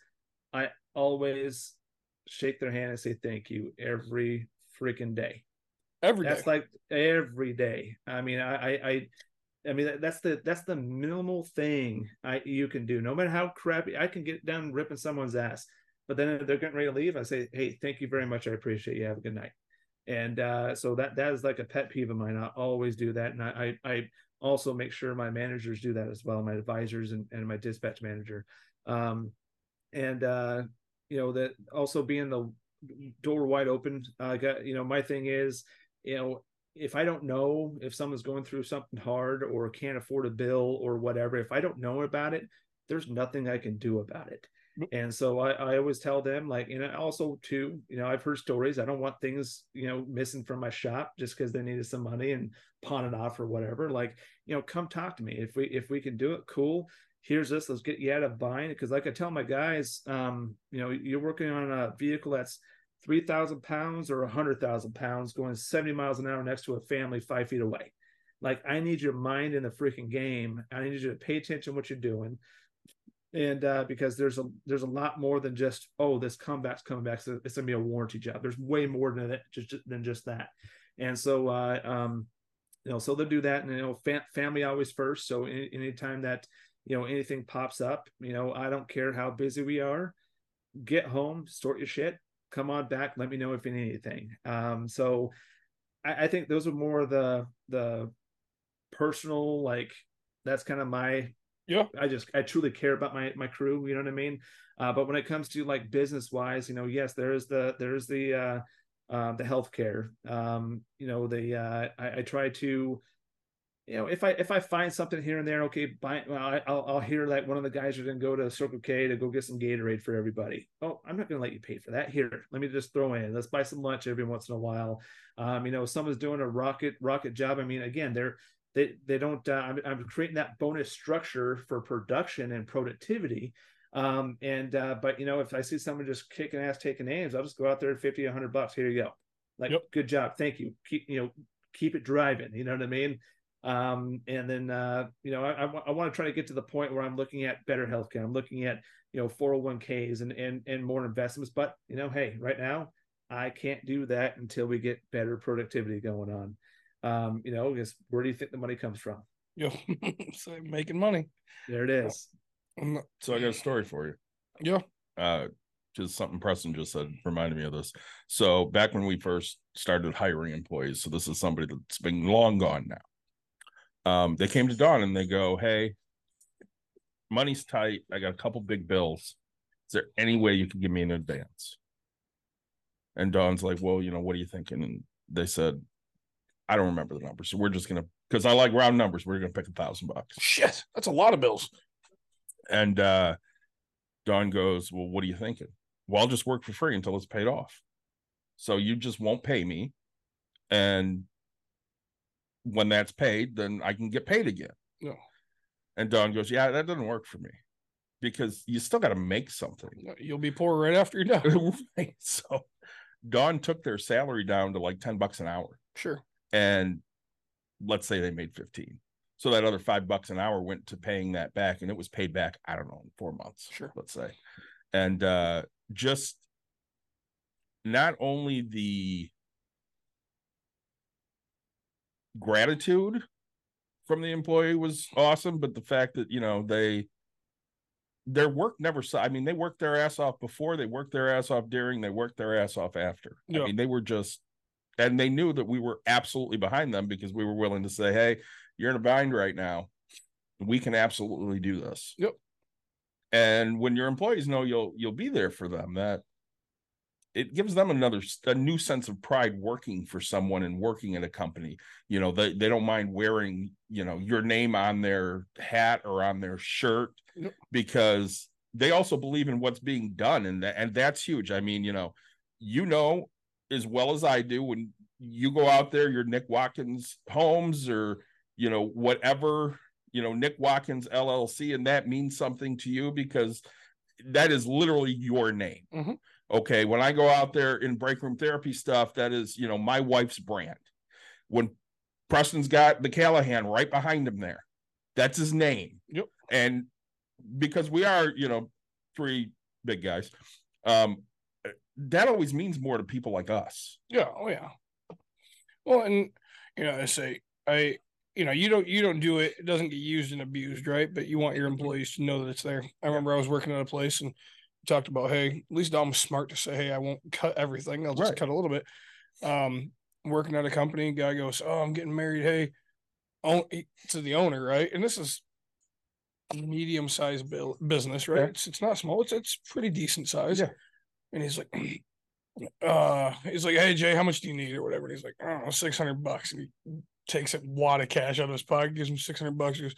I always shake their hand and say thank you every freaking day. Every day. That's like every day. I mean, I, I, I, I mean, that's the that's the minimal thing I you can do. No matter how crappy, I can get down ripping someone's ass, but then they're getting ready to leave, I say, hey, thank you very much. I appreciate you. Have a good night. And uh, so that that is like a pet peeve of mine. I always do that, and I I, also make sure my managers do that as well, my advisors and, and my dispatch manager. Um, and uh, you know that also being the door wide open. I got you know my thing is you know if I don't know if someone's going through something hard or can't afford a bill or whatever, if I don't know about it, there's nothing I can do about it. And so I, I always tell them like, and also too, you know, I've heard stories. I don't want things, you know, missing from my shop just because they needed some money and pawn it off or whatever. Like, you know, come talk to me. If we if we can do it, cool. Here's this. Let's get you out of buying it. Cause like I tell my guys, um, you know, you're working on a vehicle that's three thousand pounds or a hundred thousand pounds going 70 miles an hour next to a family five feet away. Like I need your mind in the freaking game. I need you to pay attention to what you're doing and uh, because there's a there's a lot more than just oh this comeback's coming back so it's gonna be a warranty job. There's way more than that just than just that. And so uh, um you know so they'll do that and you know fam- family always first. So any, anytime that you know anything pops up you know i don't care how busy we are get home sort your shit come on back let me know if anything. Um so i, I think those are more the the personal like that's kind of my Yeah. I just I truly care about my my crew. You know what I mean. Uh, but when it comes to like business wise, you know, yes, there is the there's the uh, uh, the healthcare. Um, you know, the uh, I, I try to, you know, if I if I find something here and there, okay, buy. Well, I, I'll I'll hear like one of the guys are to go to Circle K to go get some Gatorade for everybody. Oh, I'm not to let you pay for that. Here, let me just throw in. Let's buy some lunch every once in a while. Um, you know, someone's doing a rocket rocket job. I mean, again, they're they they don't uh, I'm, I'm creating that bonus structure for production and productivity. Um and uh but you know if i see someone just kicking ass taking names i'll just go out there 50 100 bucks. Here you go. Like Yep. good job. Thank you. Keep you know keep it driving. You know what i mean? Um and then uh you know i, I, want to try to get to the point where i'm looking at better healthcare. I'm looking at you know 401ks and and and more investments. But you know hey right now i can't do that until we get better productivity going on um, you know, because where do you think the money comes from? Yeah. so making money. There it is. Not- So I got a story for you. Yeah. Uh, just something Preston just said reminded me of this. So back when we first started hiring employees, so this is somebody that's been long gone now. Um, they came to Don and they go, "Hey, money's tight. I got a couple big bills. Is there any way you can give me an advance?" And Don's like, "Well, you know, what are you thinking?" And they said, "I don't remember the numbers, so we're just gonna because I like round numbers. We're gonna pick a thousand bucks." Shit. That's a lot of bills. And uh Don goes, Well, what are you thinking? Well, I'll just work for free until it's paid off. So you just won't pay me. And when that's paid, then I can get paid again. No. And Don goes, Yeah, that doesn't work for me because you still got to make something. You'll be poor right after you're done. right. So Don took their salary down to like 10 bucks an hour. Sure. And let's say they made 15. So that other five bucks an hour went to paying that back, and it was paid back, I don't know, in four months. Sure. Let's say. And uh just not only the gratitude from the employee was awesome, but the fact that you know they their work never saw. I mean, they worked their ass off before, they worked their ass off during, they worked their ass off after. Yeah. I mean, they were just and they knew that we were absolutely behind them because we were willing to say, Hey, you're in a bind right now. we can absolutely do this. Yep. And when your employees know you'll you'll be there for them, that it gives them another a new sense of pride working for someone and working in a company. You know, they they don't mind wearing, you know, your name on their hat or on their shirt Yep. because they also believe in what's being done and that and that's huge. I mean, you know, you know as well as I do when you go out there, you're Nick Watkins Homes or you know whatever you know Nick Watkins LLC, and that means something to you because that is literally your name. Mhm. Okay, when I go out there in break room therapy stuff, that is you know my wife's brand. When Preston's got the Callahan right behind him there, that's his name. Yep. And because we are you know three big guys, um, that always means more to people like us. Yeah, oh yeah. Well, and you know, I say I you know, you don't you don't do it, it doesn't get used and abused, right? But you want your employees to know that it's there. I remember I was working at a place and talked about, hey, at least I'm smart to say, hey, I won't cut everything. I'll just Right. cut a little bit. Um, working at a company, guy goes, Oh, I'm getting married. Hey, own to the owner, right? And this is a medium sized business, right? Yeah. It's it's not small, it's it's pretty decent size. Yeah. And he's like, uh he's like, Hey Jay, how much do you need or whatever? And he's like, I don't know, six hundred bucks. And he takes a wad of cash out of his pocket, gives him six hundred bucks, he goes,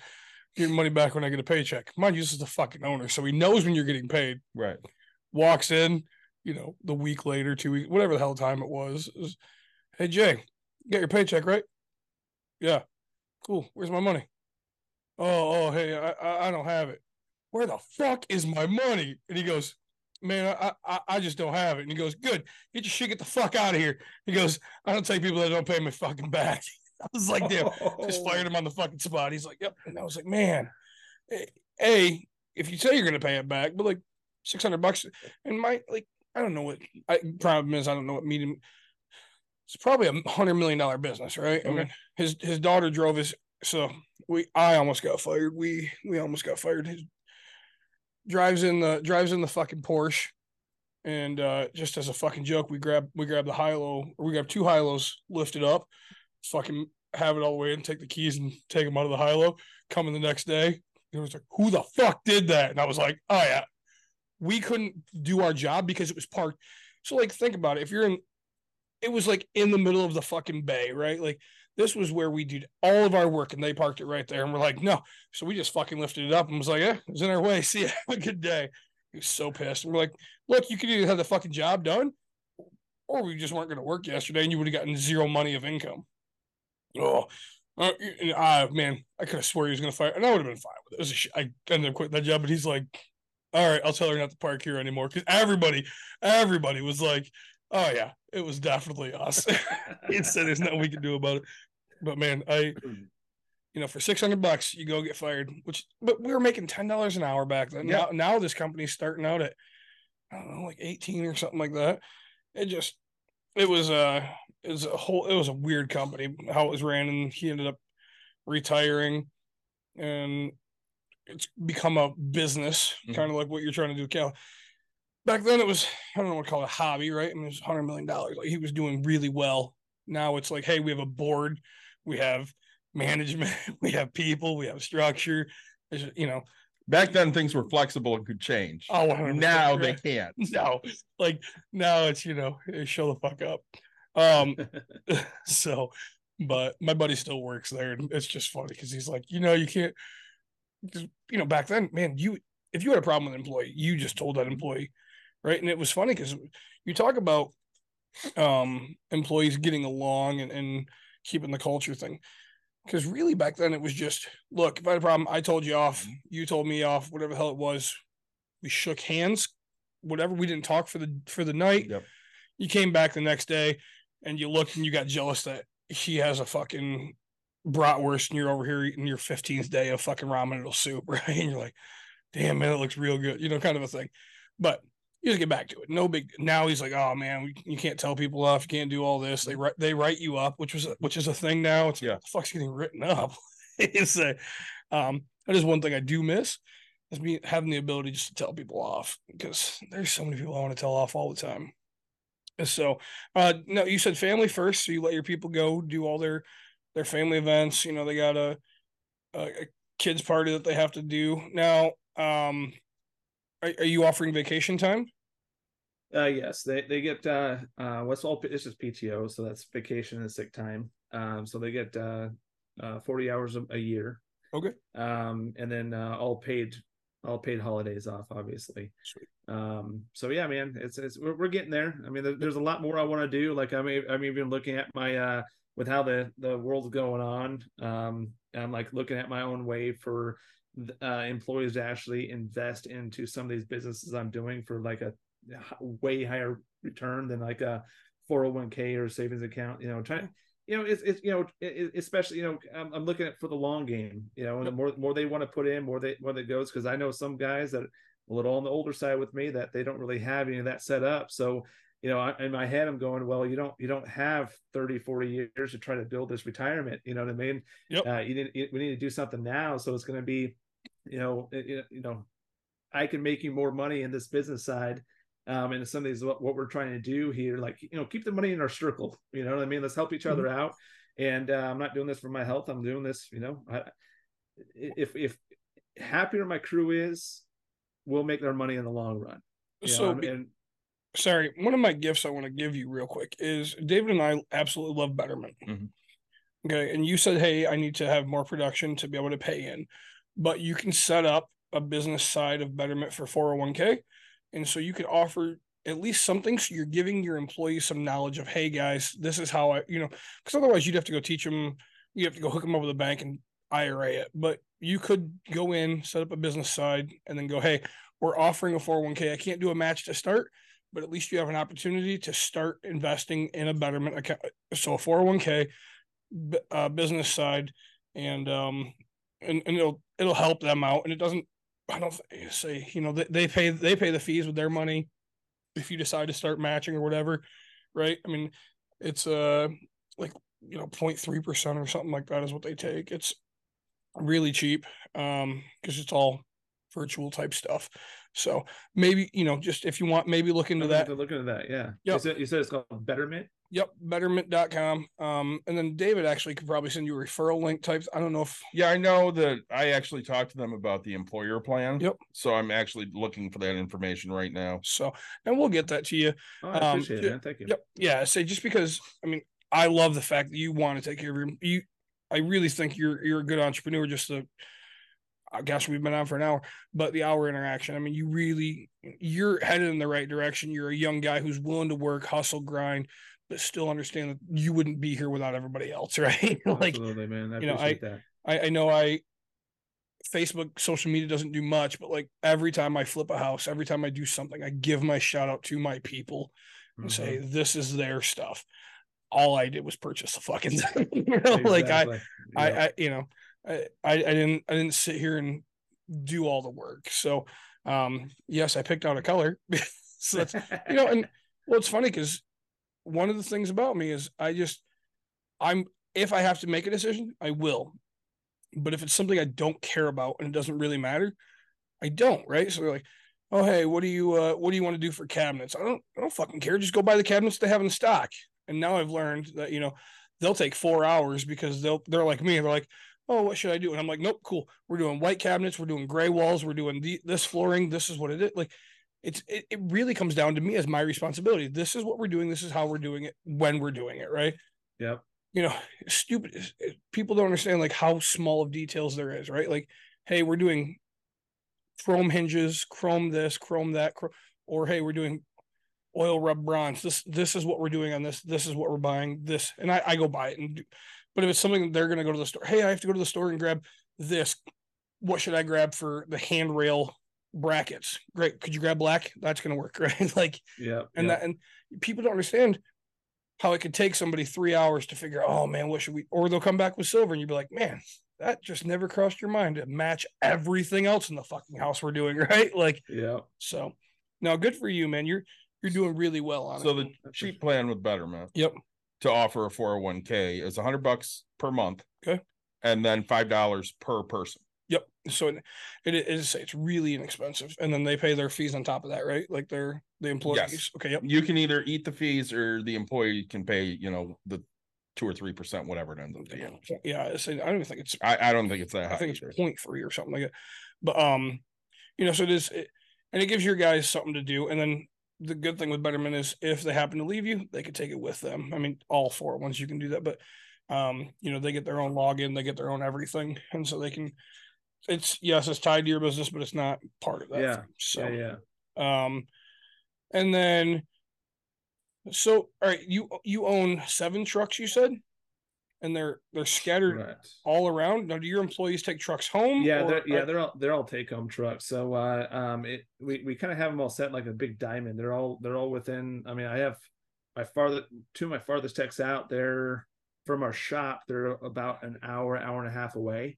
Get money back when I get a paycheck. Mind you, this is the fucking owner, so he knows when you're getting paid. Right. Walks in, you know, the week later, two weeks, whatever the hell time it was. it was, hey Jay, get your paycheck, right? Yeah. Cool. Where's my money? Oh, oh, hey, I, I, I don't have it. Where the fuck is my money? And he goes, man, I, I, I just don't have it. And he goes, good. Get your shit, get the fuck out of here. He goes, I don't take people that don't pay me fucking back. I was like, damn, just fired him on the fucking spot. He's like, yep. And I was like, man, eh, a, if you say you're gonna pay it back, but like six hundred bucks, and my like, I don't know what. I problem is, I don't know what medium. It's probably a hundred million dollar business, right? I mean, his his daughter drove his. So we, I almost got fired. We we almost got fired. His drives in the drives in the fucking Porsche, and uh just as a fucking joke, we grab we grab the high low, or we grab two high lows, lift it up, fucking have it all the way and take the keys and take them out of the high low. Come in the next day, it was like, who the fuck did that? And I was like, oh yeah, we couldn't do our job because it was parked. So like, think about it. If you're in, it was like in the middle of the fucking bay, right? Like this was where we did all of our work, and they parked it right there. And we're like, no. So we just fucking lifted it up and was like, yeah, it was in our way. See ya. Have a good day. He was so pissed. And we're like, look, you could either have the fucking job done, or we just weren't going to work yesterday, and you would have gotten zero money of income. Oh, uh, uh, man, I could have swore he was going to fire, and I would have been fine with it. it was sh- I ended up quitting that job, but he's like, all right, I'll tell her not to park here anymore because everybody, everybody was like, oh yeah, it was definitely us. he said there's nothing we can do about it. But man, I, you know, for six hundred bucks, you go get fired. Which, but we were making ten dollars an hour back then. Yeah. Now, now this company's starting out at, I don't know, like eighteen or something like that. It just, it was a, it was a whole, it was a weird company how it was ran, and he ended up retiring, and it's become a business, Mhm. kind of like what you're trying to do, Cal. Back then, it was I don't know what to call it a hobby, right? I mean, it was hundred million dollars. Like he was doing really well. Now it's like, hey, we have a board, we have management, we have people, we have structure. You know, Back then, things were flexible and could change. oh, 100%, now they can't. no, like now it's you know, show the fuck up. Um, so, but my buddy still works there, and it's just funny because he's like, you know, you can't, you know, back then, man, you if you had a problem with an employee, you just told that employee, right? And it was funny because you talk about um employees getting along and, and keeping the culture thing. Because really back then it was just look, if I had a problem, I told you off, you told me off, whatever the hell it was. We shook hands, whatever. We didn't talk for the for the night. Yep. You came back the next day and you looked and you got jealous that he has a fucking bratwurst and you're over here eating your 15th day of fucking ramen noodle soup, right? And you're like, damn man, it looks real good, you know, kind of a thing. But you just get back to it. No big. Now he's like, oh man, we, you can't tell people off. You can't do all this. They write they write you up, which was which is a thing now. It's Yeah. the fuck's getting written up. it's a, um, that is one thing I do miss is me having the ability just to tell people off because there's so many people I want to tell off all the time. And so, uh, no, you said family first, so you let your people go do all their their family events. You know, they got a, a kids party that they have to do now. Um, are, are you offering vacation time? Uh, yes, they they get uh uh what's all it's just PTO, so that's vacation and sick time. Um, so they get uh, uh forty hours a, a year. Okay. Um, and then uh, all paid all paid holidays off, obviously. Sweet. Um, so yeah, man, it's it's we're, we're getting there. I mean, there, there's a lot more I want to do. Like I'm I'm even looking at my uh with how the the world's going on. Um, I'm like looking at my own way for uh employees to actually invest into some of these businesses I'm doing for like a way higher return than like a 401k or savings account. You know, trying you know, it's, it's you know, it, especially you know, I'm, I'm looking at for the long game. You know, and the more more they want to put in, more they more that goes because I know some guys that a little on the older side with me that they don't really have any of that set up. So you know, I, in my head, I'm going, well, you don't you don't have 30, 40 years to try to build this retirement. You know what I mean? Yep. Uh, you need you- we need to do something now. So it's going to be, you know, it- it- you know, I can make you more money in this business side. Um, and some of these what, what we're trying to do here, like you know, keep the money in our circle. You know what I mean? Let's help each other out. And uh, I'm not doing this for my health. I'm doing this, you know, I, if if happier my crew is, we'll make their money in the long run. You know, So and- be- and sorry, one of my gifts I want to give you real quick is David and I absolutely love Betterment. Mhm. Okay. And you said, hey, I need to have more production to be able to pay in, but you can set up a business side of Betterment for 401k. And so you could offer at least something. So you're giving your employees some knowledge of, hey, guys, this is how I, you know, because otherwise you'd have to go teach them, you have to go hook them over the bank and IRA it. But you could go in, set up a business side, and then go, hey, we're offering a 401k. I can't do a match to start, but at least you have an opportunity to start investing in a betterment account. So a 401k, uh, business side and um and, and it'll it'll help them out and it doesn't I don't say you know they, they pay they pay the fees with their money if you decide to start matching or whatever right I mean it's uh like you know 0.3 percent or something like that is what they take it's really cheap um because it's all virtual type stuff so maybe you know just if you want maybe look into that looking at that. Yeah. Yep. You said, you said it's called Betterment. Yep, betterment.com. Um, and then David actually could probably send you a referral link types. I don't know if Yeah, I know that I actually talked to them about the employer plan. Yep. So I'm actually looking for that information right now. so, and we'll get that to you. Oh, I Um, appreciate yeah, it. Thank you. Yep. Yeah. Say just because I mean, I love the fact that you want to take care of your you I really think you're you're a good entrepreneur, just the I gosh, we've been on for an hour, but the hour interaction. I mean, you really you're headed in the right direction. You're a young guy who's willing to work, hustle, grind, but still understand that you wouldn't be here without everybody else, right? like Absolutely, man. I you know, I- that. I, I know I Facebook social media doesn't do much, but like every time I flip a house, every time I do something, I give my shout out to my people and say Mhm. this is their stuff. All I did was purchase the fucking thing. you know, like I, Exactly. I, I, you know, I, I, I didn't, I didn't sit here and do all the work. So, um, yes, I picked out a color. so that's, you know, and well, it's funny because one of the things about me is I just, I'm, if I have to make a decision, I will. But if it's something I don't care about and it doesn't really matter, I don't. Right. So they're like, oh, hey, what do you, uh, what do you want to do for cabinets? I don't, I don't fucking care. Just go buy the cabinets they have in stock. And now I've learned that, you know, they'll take four hours because they'll, they're like me. They're like, oh, what should I do? And I'm like, nope, cool. We're doing white cabinets. We're doing gray walls. We're doing the, this flooring. This is what it is. Like, it's it, it really comes down to me as my responsibility. This is what we're doing. This is how we're doing it when we're doing it, right? Yep. You know, stupid people don't understand like how small of details there is, right? Like, hey, we're doing chrome hinges, chrome this, chrome that, chr- or hey, we're doing oil rub bronze. This this is what we're doing on this. This is what we're buying. This, and I, I go buy it. And do, but if it's something they're going to go to the store, hey, I have to go to the store and grab this. What should I grab for the handrail brackets? Great. Could you grab black? That's going to work, right? like, yeah. and yep. that, and people don't understand how it could take somebody three hours to figure out, oh man, what should we, or they'll come back with silver and you'd be like, man, that just never crossed your mind to match everything else in the fucking house we're doing, right? Like, yeah. so now good for you, man. You're, you're doing really well on So it. So the cheap plan with Betterment Yep. to offer a 401k is 100 bucks per month. Okay. And then $5 per person. Yep. So it, it is it's really inexpensive, and then they pay their fees on top of that, right? Like they're the employees. Okay. Yep. You can either eat the fees or the employee can pay, you know, the two or three percent, whatever it ends up being. Yeah, I I don't even think it's I, I don't think it's that. I think either. it's 0.3 or something like that. But um, you know, so it is, it, and it gives your guys something to do. And then the good thing with Betterment is if they happen to leave you, they could take it with them. I mean, all four once you can do that, but um, you know, they get their own login, they get their own everything, and so they can. It's yes, it's tied to your business, but it's not part of that. Yeah, thing. So yeah, yeah. um, and then, so all right, you you own seven trucks, you said, and they're they're scattered Right. all around. Now, do your employees take trucks home? Yeah, or- they're, yeah, they're all they're all take home trucks. So uh, um, it we, we kind of have them all set like a big diamond. They're all they're all within. I mean, I have my farther two of my farthest techs out. They're from our shop. They're about an hour, hour and a half away,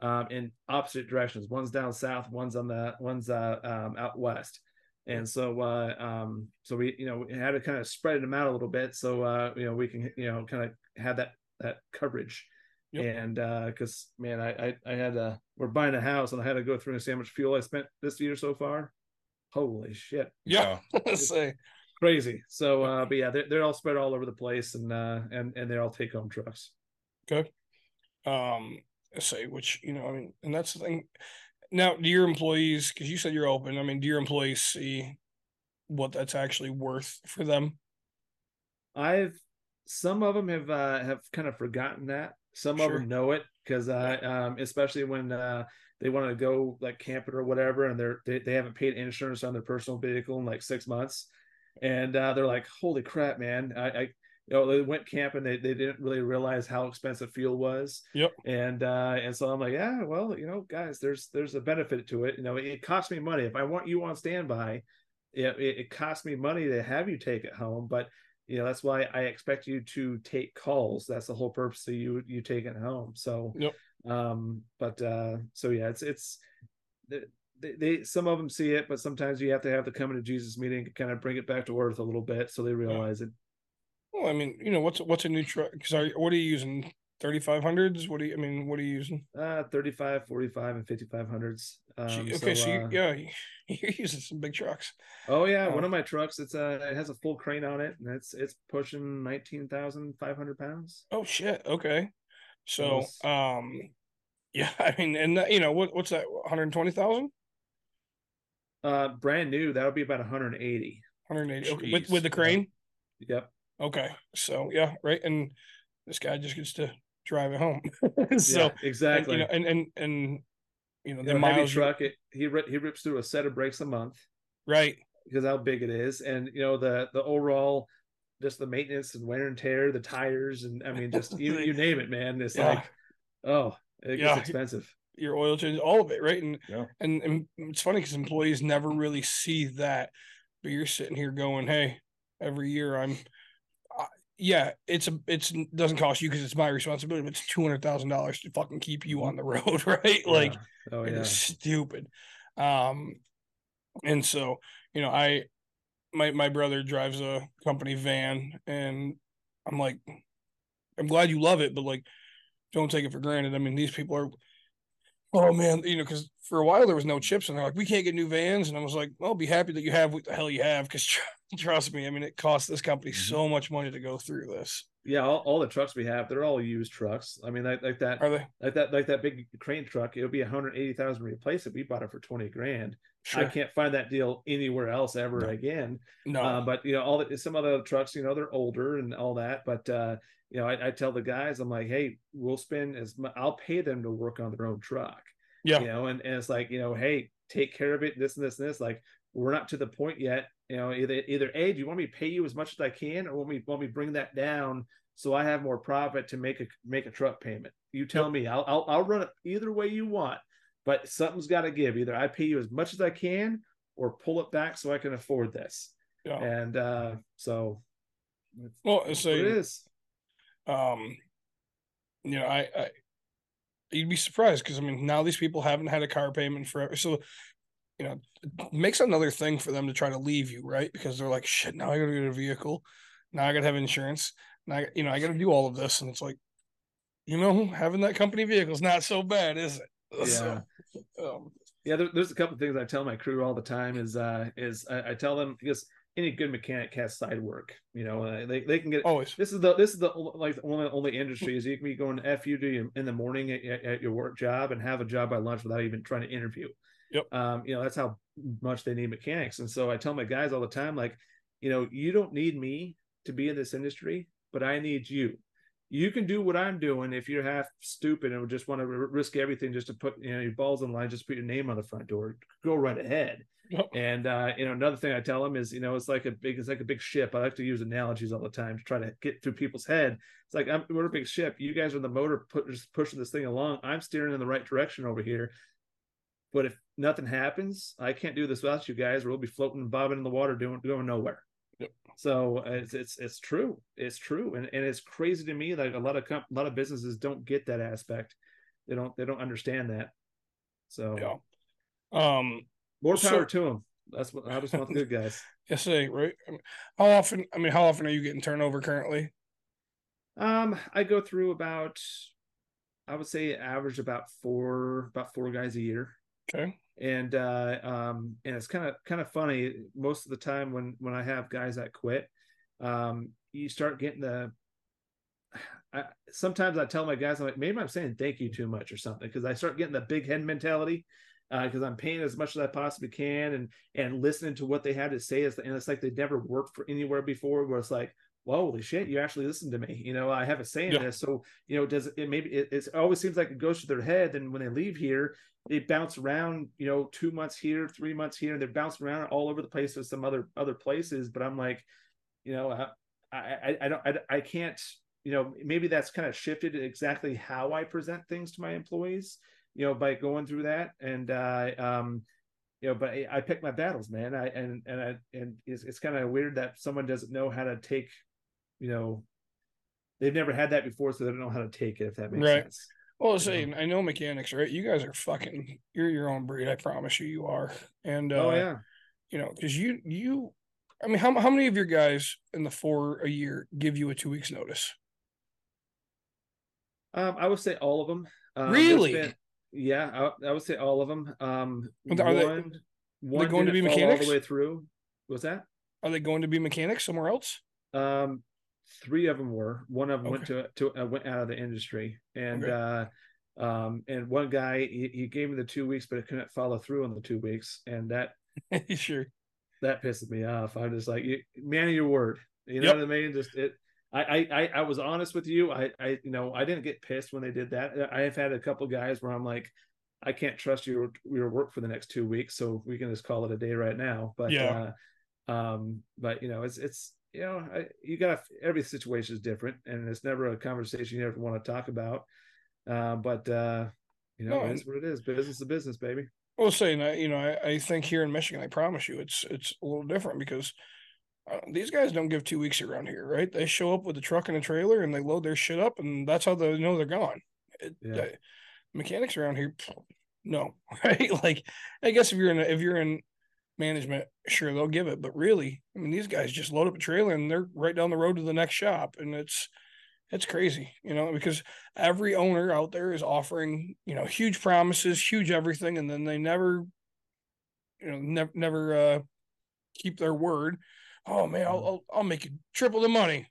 um, in opposite directions. One's down south. One's on the one's uh um, out west. And so, uh, um, so we, you know, we had to kind of spread them out a little bit, so uh, you know, we can, you know, kind of have that that coverage Yep. and uh because man I, I i had uh we're buying a house and i had to go through and see how much fuel i spent this year so far holy shit Yeah, say crazy so uh but yeah they're, they're all spread all over the place and uh and and they're all take home trucks okay. Um, say which you know, I mean, and that's the thing. Now, do your employees? Because you said you're open. I mean, do your employees see what that's actually worth for them? i've some of them have uh have kind of forgotten that some of them know it because uh um especially when uh they want to go like camping or whatever and they're they, they haven't paid insurance on their personal vehicle in like six months and uh they're like holy crap man i i you know they went camping they, they didn't really realize how expensive fuel was. Yep. and uh and so i'm like yeah well you know guys there's there's a benefit to it you know it, it costs me money. If i want you on standby it, it, it costs me money to have you take it home but you know that's why i expect you to take calls. That's the whole purpose of you you taking it home. So Yep. um but uh so yeah it's it's they, they, they some of them see it but sometimes you have to have the coming to jesus meeting to kind of bring it back to earth a little bit so they realize it Well, I mean, you know, what's what's a new truck? Because are what are you using? Thirty five hundreds? What do you? I mean, what are you using? uh 35 45 and 5500s um, okay, so, you, uh, yeah, you're using some big trucks. oh yeah one Oh. of my trucks it's uh it has a full crane on it and it's it's pushing 19500 pounds Oh shit. Okay. So, Almost. um, yeah, I mean, and that, you know what? What's that? One hundred twenty thousand? uh brand new that would be about 180 One hundred eighty. Okay, with with the crane. yep Okay. So yeah, right. And this guy just gets to drive it home. so yeah, and, exactly you know, and and and you know You the know, miles. you- truck it he ri- he rips through a set of brakes a month Right. because how big it is and you know the the overall just the maintenance and wear and tear the tires and i mean just you, you name it man it's Yeah. like oh it gets Yeah. expensive Your oil change, all of it, right? And Yeah. and, and it's funny because employees never really see that, but you're sitting here going, "Hey, every year I'm." Yeah, it's a it's doesn't cost you because it's my responsibility, but it's two hundred thousand dollars to fucking keep you on the road, right? Like Yeah. oh yeah is stupid. Um, and so you know, I my my brother drives a company van, and I'm like, I'm glad you love it, but like, don't take it for granted. I mean, these people are. Oh man, you know, because for a while there was no chips, and they're like, we can't get new vans, and I was like, well, be happy that you have what the hell you have, because trust me, I mean, it costs this company Mm-hmm. so much money to go through this. yeah all, all the trucks we have they're all used trucks i mean like, like that Are they? like that like that big crane truck it'll be 180000 to replace it we bought it for 20 grand sure. i can't find that deal anywhere else ever No. again No. Uh, but you know, all the, some other trucks, you know, they're older and all that. But uh, you know, I, I tell the guys, I'm like, hey, we'll spend as much. I'll pay them to work on their own truck. Yeah. You know, and, and it's like, you know, hey, take care of it. This and this and this. Like, we're not to the point yet. You know, either either a, do you want me to pay you as much as I can, or want me want me bring that down so I have more profit to make a make a truck payment? You tell me. I'll, I'll I'll run it either way you want, but something's got to give. Either I pay you as much as I can, or pull it back so I can afford this Yeah. and uh so Well, so it is um you know i i you'd be surprised because i mean now these people haven't had a car payment forever. So you know it makes another thing for them to try to leave you right? Because they're like shit now i gotta get a vehicle. Now i gotta have insurance. Now I, you know i gotta do all of this. And it's like you know having that company vehicle is not so bad is it? So, um, yeah there, there's a couple of things i tell my crew all the time is uh is i, I tell them because any good mechanic has side work. You know, uh, they they can get Always. this is the this is the like one of the only industries you can be going f you do in the morning at, at at your work job and have a job by lunch without even trying to interview. Yep. Um, you know that's how much they need mechanics, and so I tell my guys all the time, like, you know, you don't need me to be in this industry, but I need you. You can do what I'm doing if you're half stupid and just want to risk everything just to put you know your balls in line, just put your name on the front door. Go right ahead. Yep. And uh, you know, another thing I tell them is, you know, it's like a big, it's like a big ship. I like to use analogies all the time to try to get through people's head. It's like I'm we're a big ship. You guys are the motor, put, just pushing this thing along. I'm steering in the right direction over here. But if nothing happens, I can't do this without you guys. Or we'll be floating, bobbing in the water, doing going nowhere. Yep. So uh, it's it's it's true. It's true, and and it's crazy to me that a lot of comp- a lot of businesses don't get that aspect. They don't they don't understand that. So Yeah. Um, more So- power to them. That's what I just want the good guys. yes, eh, right. I mean, how often? I mean, how often are you getting turnover currently? Um, I go through about, I would say, average about four, about four guys a year, Okay. And uh, um, and it's kind of kind of funny. Most of the time when when I have guys that quit, um, you start getting the. I, sometimes I tell my guys, I'm like, maybe I'm saying thank you too much or something because I start getting the big head mentality because I'm paying as much as I possibly can and and listening to what they had to say. Is and it's like they never worked for anywhere before. Where it's like, well, holy shit, you actually listened to me. You know, I have a say in Yeah. this. So you know, does it maybe it, it always seems like it goes to their head, and when they leave here, they bounce around. You know, two months here, three months here, and they're bouncing around all over the place with some other other places. But I'm like, you know, I I, I, I don't I, I can't. You know, maybe that's kind of shifted exactly how I present things to my employees you know, by going through that. And uh um, you know, but I, I pick my battles, man. I and and I and it's it's kind of weird that someone doesn't know how to take, you know, they've never had that before, so they don't know how to take it. If that makes Right. sense. Well, say I know mechanics, right? You guys are fucking. You're your own breed. I promise you, you are. And uh, oh yeah. you know, because you you, I mean, how how many of your guys in the four a year give you a two weeks notice? Um, I would say all of them. Um, Really? been- yeah, I, I would say all of them. Um, Are they- one, one going to be mechanics all the way through. What's that? Are they going to be mechanics somewhere else? Um, three of them were. One of them went to to uh, went out of the industry, and Okay. uh, um, and one guy he, he gave me the two weeks, but it couldn't follow through on the two weeks, and that sure. that pisses me off. I'm just like, you, man of your word. You know Yep. what I mean? Just it. I, I I I was honest with you. I I you know I didn't get pissed when they did that. I have had a couple guys where I'm like, I can't trust your your work for the next two weeks, so we can just call it a day right now. But Yeah. uh, um, but you know, it's it's you know, I, you got every situation is different, and it's never a conversation you ever want to talk about. Uh, but uh, you know, No, it's what it is. Business is business, baby. Well, saying that, you know, I, I think here in Michigan, I promise you, it's it's a little different because uh, these guys don't give two weeks around here, right? They show up with a truck and a trailer and they load their shit up, and that's how they know they're gone. It, Yeah. uh, mechanics around here, no, right? Like, I guess if you're in a, if you're in management, sure they'll give it, but really, I mean, these guys just load up a trailer and they're right down the road to the next shop, and it's it's crazy, you know, because every owner out there is offering, you know, huge promises, huge everything, and then they never, you know, never never uh keep their word. Oh man, I'll I'll, I'll make you triple the money.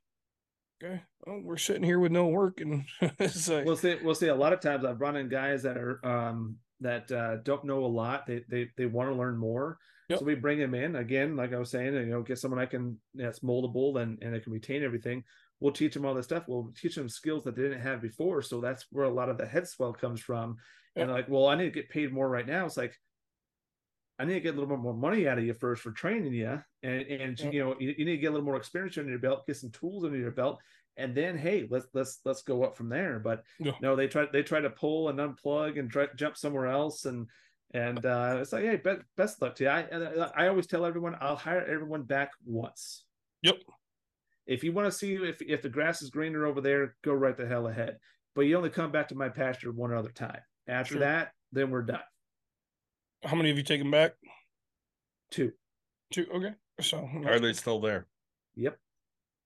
Okay, well, we're sitting here with no work, and it's like, we'll see we'll see a lot of times i've run in guys that are um that uh don't know a lot they they, they want to learn more Yep. so we bring them in again like i was saying you know get someone that can that's moldable and and it can retain everything. We'll teach them all this stuff. We'll teach them skills that they didn't have before. So that's where a lot of the head swell comes from. And like well i need to get paid more right now. It's like I need to get a little bit more money out of you first for training you, and and Yep. you know you, you need to get a little more experience under your belt, get some tools under your belt, and then hey, let's let's let's go up from there. But Yeah. no, they try they try to pull and unplug and try jump somewhere else, and and uh, it's like hey, best best luck to you. I I always tell everyone I'll hire everyone back once. Yep. If you want to see if if the grass is greener over there, go right the hell ahead. But you only come back to my pasture one other time. After Sure. that, then we're done. how many have you taken back? Two. Two. Okay, so Are they still there? Yep.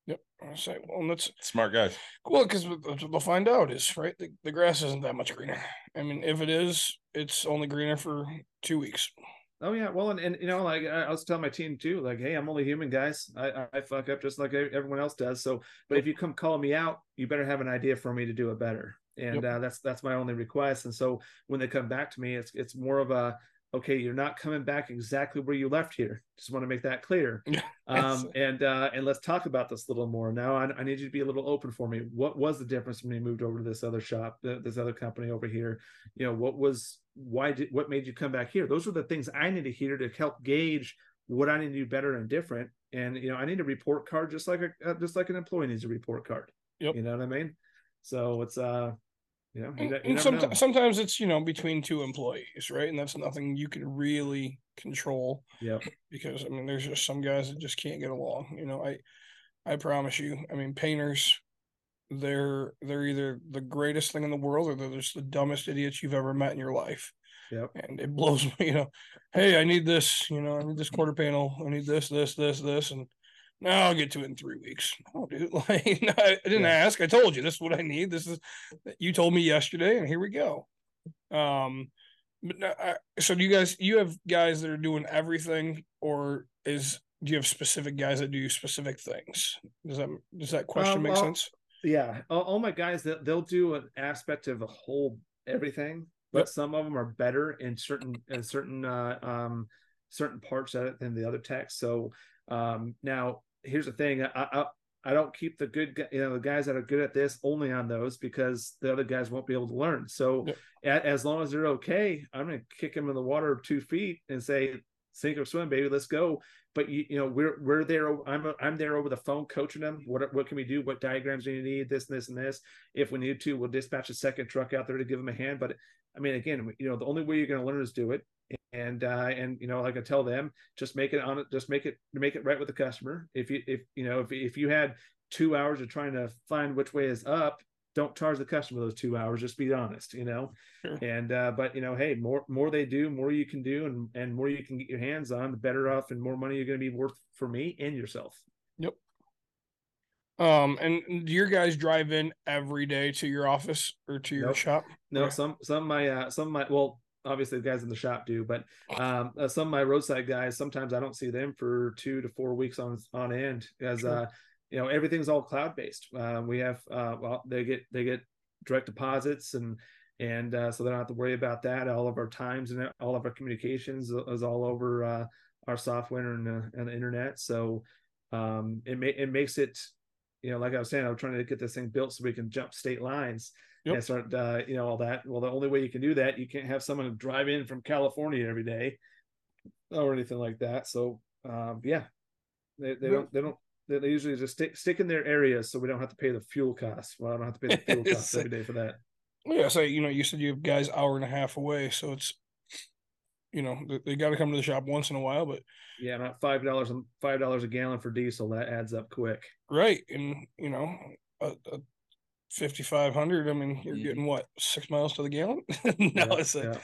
Yep. I say, well, that's Smart guys. Well, because what they'll find out is right. The, the grass isn't that much greener. I mean, if it is, it's only greener for two weeks. Oh yeah, well, and, and you know, like I I was telling my team too, like, hey, I'm only human, guys. I, I I fuck up just like everyone else does. So, but if you come call me out, you better have an idea for me to do it better. And uh, that's that's my only request. And so when they come back to me, it's it's more of a okay, you're not coming back exactly where you left here. Just want to make that clear. Um, and uh, and let's talk about this a little more. Now, I, I need you to be a little open for me. What was the difference when you moved over to this other shop, this other company over here? You know, what was why did what made you come back here? Those are the things I need to hear to help gauge what I need to do better and different. And you know, I need a report card just like a uh, just like an employee needs a report card. Yep. You know what I mean? So it's uh, you, And, you and some, sometimes it's you know between two employees, right? And that's nothing you can really control Yeah. because I mean there's just some guys that just can't get along. You know, I I promise you. I mean, painters, they're they're either the greatest thing in the world or they're just the dumbest idiots you've ever met in your life. Yep. And it blows me, you know, hey, I need this, you know, I need this quarter panel, I need this, this, this, this, and now I'll get to it in three weeks. Oh, dude, like no, I didn't Yeah. ask. I told you this is what I need. This is you told me yesterday, and here we go. Um, but no, I, so do you guys? You have guys that are doing everything, or is do you have specific guys that do specific things? Does that does that question Um, make sense? Yeah, all, all my guys that they'll do an aspect of a whole everything, but Yep. some of them are better in certain in certain uh, um certain parts of it than the other techs. So um now here's the thing, I I, I don't keep the good you know the guys that are good at this only on those because the other guys won't be able to learn. So Yep. a- as long as they're okay, I'm gonna kick them in the water two feet and say sink or swim, baby, let's go. But you, you know we're we're there i'm i'm there over the phone coaching them. What what can we do? What diagrams do you need? This and this and this. If we need to we'll dispatch a second truck out there to give them a hand. But i mean again you know the only way you're going to learn is do it and uh and you know like i tell them just make it on it just make it make it right with the customer if you if you know if, if you had two hours of trying to find which way is up don't charge the customer those two hours just be honest you know Sure. and uh but you know hey more more they do more you can do and and more you can get your hands on the better off and more money you're going to be worth for me and yourself yep Um, and do your guys drive in every day to your office or to your Nope. shop? no Okay. some some of my uh some of my well obviously the guys in the shop do but um uh, some of my roadside guys sometimes i don't see them for two to four weeks on on end as Sure. uh you know everything's all cloud based uh, we have uh well they get they get direct deposits and and uh, so they don't have to worry about that. All of our times and all of our communications is all over uh our software and, uh, and the internet. So um it, ma- it makes it you know like i was saying i'm trying to get this thing built so we can jump state lines Yep. and start uh, you know all that. Well the only way you can do that you can't have someone drive in from california every day or anything like that. So um yeah they, they don't they don't they usually just stick stick in their areas so we don't have to pay the fuel costs. Well i don't have to pay the fuel costs every day for that. Yeah, so you know, you said you have guys hour and a half away, so it's you know they, they got to come to the shop once in a while, but yeah not five dollars five dollars a gallon for diesel that adds up quick. Right, and you know, a, a fifty five hundred. I mean, you're Mhm. getting what six miles to the gallon? no, Yeah, it's a, yeah.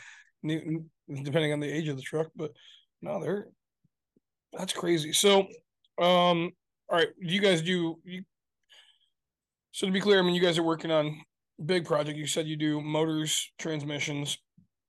new, depending on the age of the truck, but no, they're that's crazy. So, um, all right, you guys do you? So to be clear, I mean, you guys are working on big project. You said you do motors, transmissions.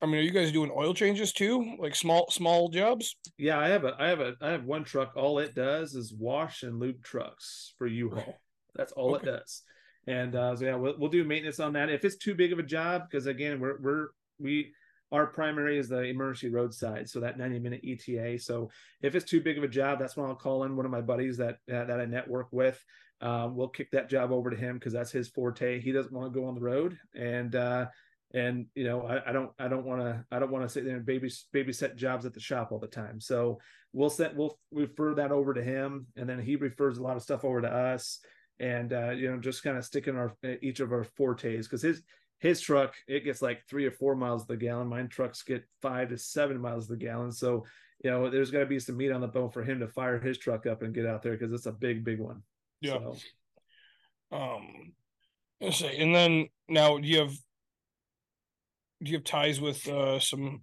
I mean, are you guys doing oil changes too, like small small jobs? Yeah, I have a I have a I have one truck. All it does is wash and lube trucks for U-Haul. That's all Okay. it does. And uh, so yeah, we'll, we'll do maintenance on that. If it's too big of a job, because again, we're we're we our primary is the emergency roadside, so that 90 minute ETA. So if it's too big of a job, that's when I'll call in one of my buddies that uh, that I network with. Um, we'll kick that job over to him because that's his forte. He doesn't want to go on the road, and uh, and you know I, I don't I don't want to I don't want to sit there and baby babysit jobs at the shop all the time. So we'll set we'll refer that over to him, and then he refers a lot of stuff over to us, and uh, you know just kind of sticking our each of our fortes because his his truck it gets like three or four miles the gallon. Mine trucks get five to seven miles the gallon. So you know there's got to be some meat on the bone for him to fire his truck up and get out there because it's a big big one. Yeah. So, Um, let's see. And then now, do you have do you have ties with uh some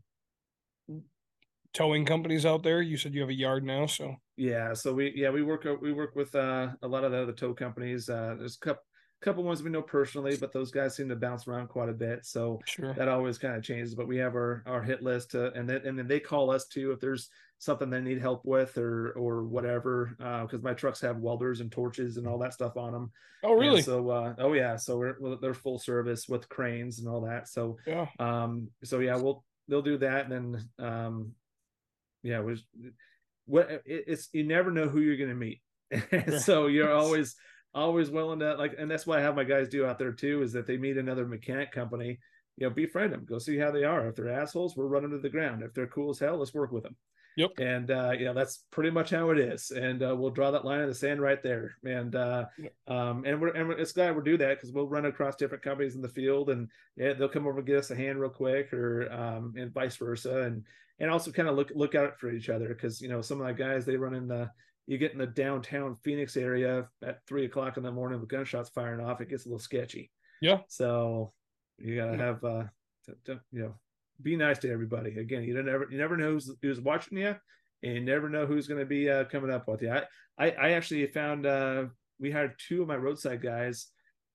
towing companies out there? You said you have a yard now, so Yeah, so we yeah we work we work with uh, a lot of the other tow companies. Uh, there's a couple couple ones we know personally, but those guys seem to bounce around quite a bit. So Sure. that always kind of changes. But we have our our hit list, to, and then and then they call us too if there's something they need help with or or whatever. Because my trucks have welders and torches and all that stuff on them. Oh, really? And so uh, oh yeah, so we're they're full service with cranes and all that. So yeah. um so yeah we'll they'll do that and then um yeah was what it's you never know who you're gonna meet. So you're always always willing to like and that's what i have my guys do out there too is that they meet another mechanic company you know befriend them go see how they are. If they're assholes we'll run them to the ground. If they're cool as hell let's work with them. Yep. and uh you know that's pretty much how it is. And uh, we'll draw that line in the sand right there. And uh um and we're and we're, it's glad we'll do that because we'll run across different companies in the field and yeah they'll come over and get us a hand real quick or um and vice versa. And and also kind of look look out for each other because you know some of the guys they run in the you get in the downtown phoenix area at three o'clock in the morning with gunshots firing off it gets a little sketchy Yeah. so you gotta Yeah. have uh to, to, you know be nice to everybody again you don't never you never know who's, who's watching you and you never know who's going to be uh, coming up with you I, I i actually found uh we hired two of my roadside guys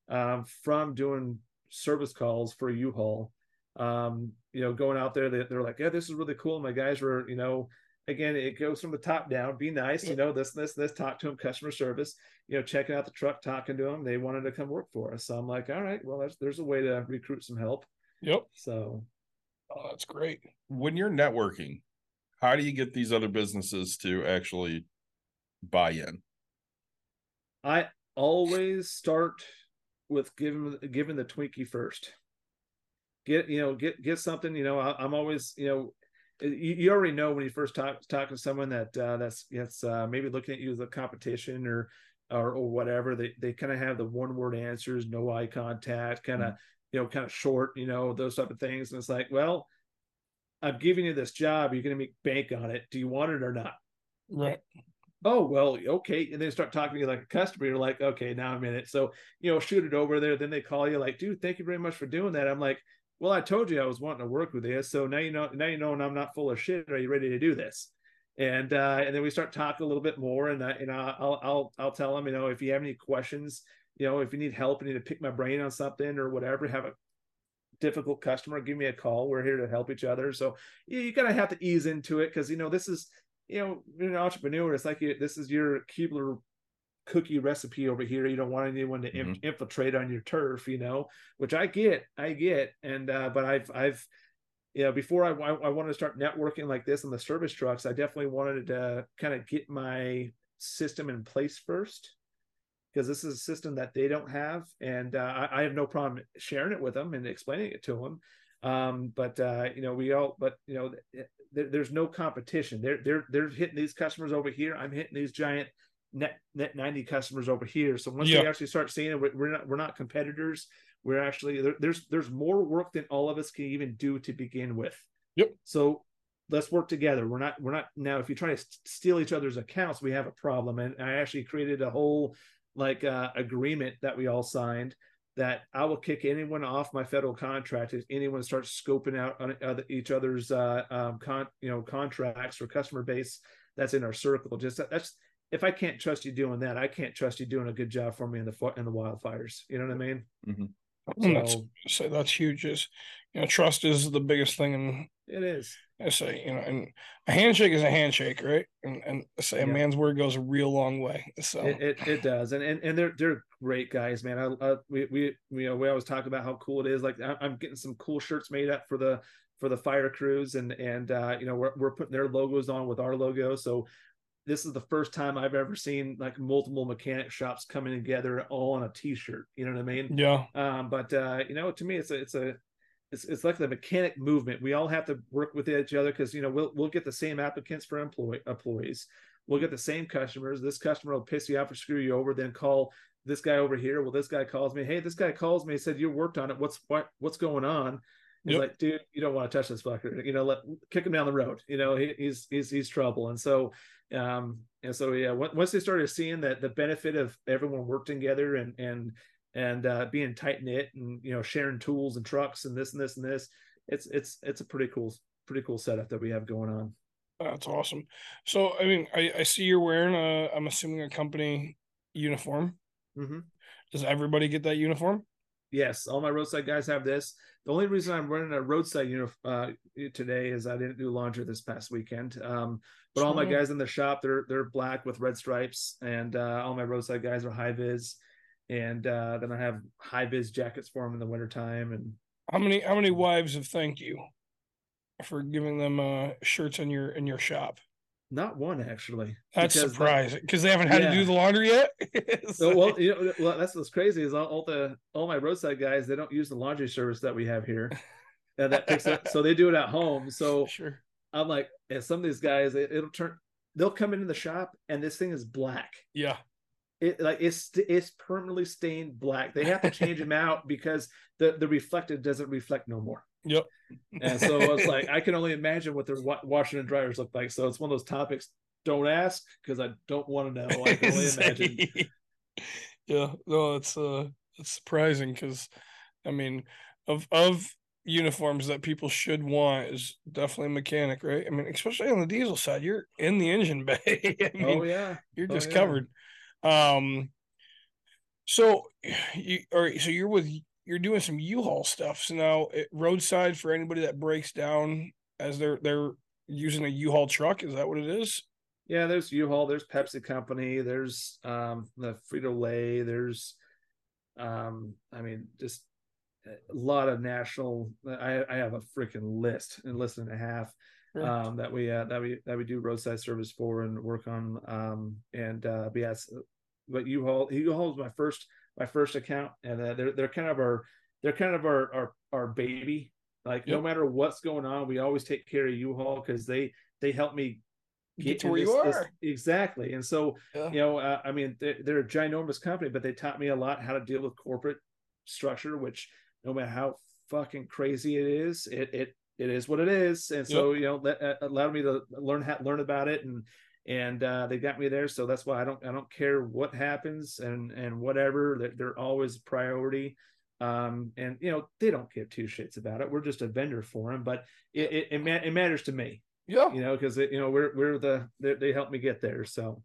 um from doing service calls for u-haul um you know going out there they, they're like yeah this is really cool my guys were you know again it goes from the top down be nice you know this this this talk to them customer service you know checking out the truck talking to them they wanted to come work for us so i'm like all right well there's, there's a way to recruit some help Yep. so Oh, that's great. When you're networking, how do you get these other businesses to actually buy in? I always start with giving giving the Twinkie first. Get you know get get something you know I, am always you know you, you already know when you first talk talking to someone that uh, that's that's uh, maybe looking at you as a competition or or, or whatever they they kind of have the one word answers no eye contact kind of you know kind of short you know those type of things. And it's like well I'm giving you this job you're going to make bank on it. Do you want it or not? Right. oh well okay. And then start talking to you like a customer. You're like okay now i'm in it. So you know shoot it over there. Then they call you like dude thank you very much for doing that. I'm like well i told you i was wanting to work with you so now you know now you know and i'm not full of shit. Are you ready to do this? And uh and then we start talking a little bit more and I, and i'll i'll i'll tell them you know if you have any questions you know if you need help you need to pick my brain on something or whatever have a difficult customer give me a call. We're here to help each other. So you, you kind of have to ease into it because you know this is you know, being an entrepreneur, it's like you, this is your Keebler cookie recipe over here. You don't want anyone to inf- infiltrate on your turf, you know, which I get, I get. And, uh, but I've, I've, you know, before I, I, I wanted to start networking like this on the service trucks, I definitely wanted to kind of get my system in place first because this is a system that they don't have. And uh, I, I have no problem sharing it with them and explaining it to them um but uh you know we all but you know there, there's no competition they're they're they're hitting these customers over here i'm hitting these giant net net 90 customers over here so once Yeah. we actually start seeing it we're- we're not we're not competitors we're actually there, there's there's more work than all of us can even do to begin with Yep. so let's work together we're not we're not now if you try to st- steal each other's accounts we have a problem and i actually created a whole like uh agreement that we all signed that I will kick anyone off my federal contract if anyone starts scoping out on other, each other's uh, um, con, you know contracts or customer base that's in our circle. Just that's if I can't trust you doing that, I can't trust you doing a good job for me in the in the wildfires. You know what I mean? And that's So so that's huge. Is you know, trust is the biggest thing in it is. I say, you know, and a handshake is a handshake, right? And and I say a Yeah. man's word goes a real long way. So It, it it does, and and and they're they're great guys, man. I, I we we we, you know, we always talk about how cool it is. Like I, I'm getting some cool shirts made up for the for the fire crews, and and uh, you know we're we're putting their logos on with our logo. So this is the first time I've ever seen like multiple mechanic shops coming together all on a T-shirt. You know what I mean? yeah, Um, but uh, you know, to me, it's a it's a it's, it's like the mechanic movement. We all have to work with each other because you know we'll we'll get the same applicants for employee employees. We'll get the same customers. This customer will piss you off or screw you over, then call this guy over here. Well, this guy calls me. Hey, this guy calls me. Said you worked on it. What's what what's going on? He's Yep. like, dude, you don't want to touch this fucker. You know, let kick him down the road. You know, he, he's he's he's trouble. And so, um, and so yeah, on- once they started seeing that the benefit of everyone working together and and and uh, being tight knit and you know sharing tools and trucks and this and this and this, it's it's it's a pretty cool pretty cool setup that we have going on. that's awesome. So I mean, I I see you're wearing a I'm assuming a company uniform. Mm-hmm. Does everybody get that uniform? Yes, all my roadside guys have this. The only reason I'm running a roadside uniform uh, today is I didn't do laundry this past weekend. Um, but all my guys in the shop, they're they're black with red stripes, and uh, all my roadside guys are high vis. And uh, then I have high vis jackets for them in the wintertime. And How many how many wives have thanked you for giving them uh shirts in your in your shop? Not one actually. That's because uh, surprising because they haven't had to do the laundry yet. So, well, you know, well, that's what's crazy is all, all the all my roadside guys they don't use the laundry service that we have here, and that picks up. So they do it at home. So sure. I'm like, and some of these guys, it, it'll turn. They'll come into the shop and this thing is black. Yeah. It like it's it's permanently stained black. They have to change them out because the the reflective doesn't reflect no more. Yep. And so it's like I can only imagine what their wa- washing and dryers look like. So it's one of those topics. Don't ask because I don't want to know. I can only imagine. yeah, no, it's uh it's surprising because I mean of of uniforms that people should want is definitely mechanic, right? I mean, especially on the diesel side, you're in the engine bay. I mean, oh yeah. you're oh, just yeah. covered. Um so you or so you're with you're doing some U-Haul stuff. So now it, roadside for anybody that breaks down as they're they're using a U-Haul truck, is that what it is? Yeah, there's U-Haul, there's Pepsi Company, there's um the Frito Lay, there's um I mean just a lot of national I I have a freaking list, a list and a half Sure. um that we uh, that we that we do roadside service for and work on um and uh but yes but U-Haul U-Haul is my first my first account and uh, they're they're kind of our they're kind of our our, our baby like no matter what's going on we always take care of U-Haul because they they help me Get to in where you this- this- are. exactly and so Yeah. you know uh, i mean they're, they're a ginormous company but they taught me a lot how to deal with corporate structure which no matter how fucking crazy it is it it it is what it is and so you know that uh, allowed me to learn how learn about it and and uh, they got me there so that's why i don't i don't care what happens and and whatever they're, they're always a priority. Um and you know they don't give two shits about it. We're just a vendor for them but it it, it, ma- it matters to me. Yeah. you know because you know we're we're the they, they help me get there so.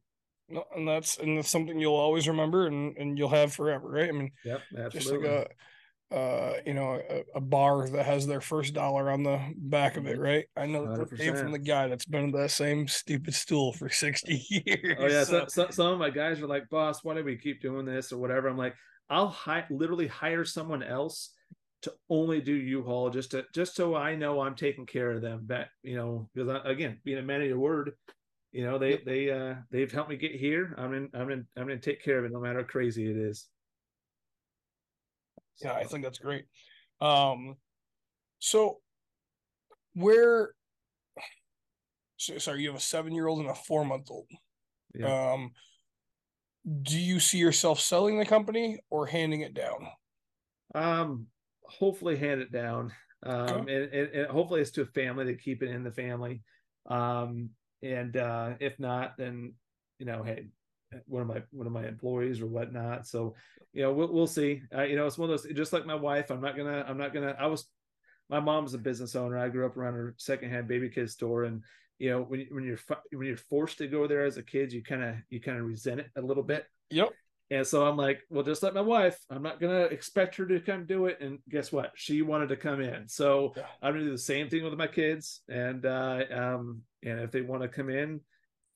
No, and that's and that's something you'll always remember and and you'll have forever, right? I mean, yep just absolutely. like a uh you know a, a bar that has their first dollar on the back of it, right? I know that came from the guy that's been in that same stupid stool for sixty years. Oh yeah, so- so, so, some of my guys are like, "Boss, why do we keep doing this or whatever?" I'm like, "I'll hi- literally hire someone else to only do U-Haul just to just so I know I'm taking care of them." But you know, because again, being a man of your word, you know, they Yep. they uh they've helped me get here. I'm in I'm in I'm gonna take care of it no matter how crazy it is. Yeah, I think that's great. Um, so where? So, sorry, you have a seven-year-old and a four-month-old. Yeah. Um, do you see yourself selling the company or handing it down? Um, hopefully hand it down. Um, and, and, and hopefully it's to a family to keep it in the family. Um, and uh, if not, then you know, hey, one of my one of my employees or whatnot. So, you know, we'll we'll see. Uh, you know, it's one of those. Just like my wife, I'm not gonna. I'm not gonna. I was. My mom's a business owner. I grew up around her secondhand baby kid store, and you know, when when you're when you're forced to go there as a kid, you kind of you kind of resent it a little bit. Yep. And so I'm like, well, just like my wife, I'm not gonna expect her to come do it. And guess what? She wanted to come in. So Yeah. I'm gonna do the same thing with my kids. And uh um and if they want to come in,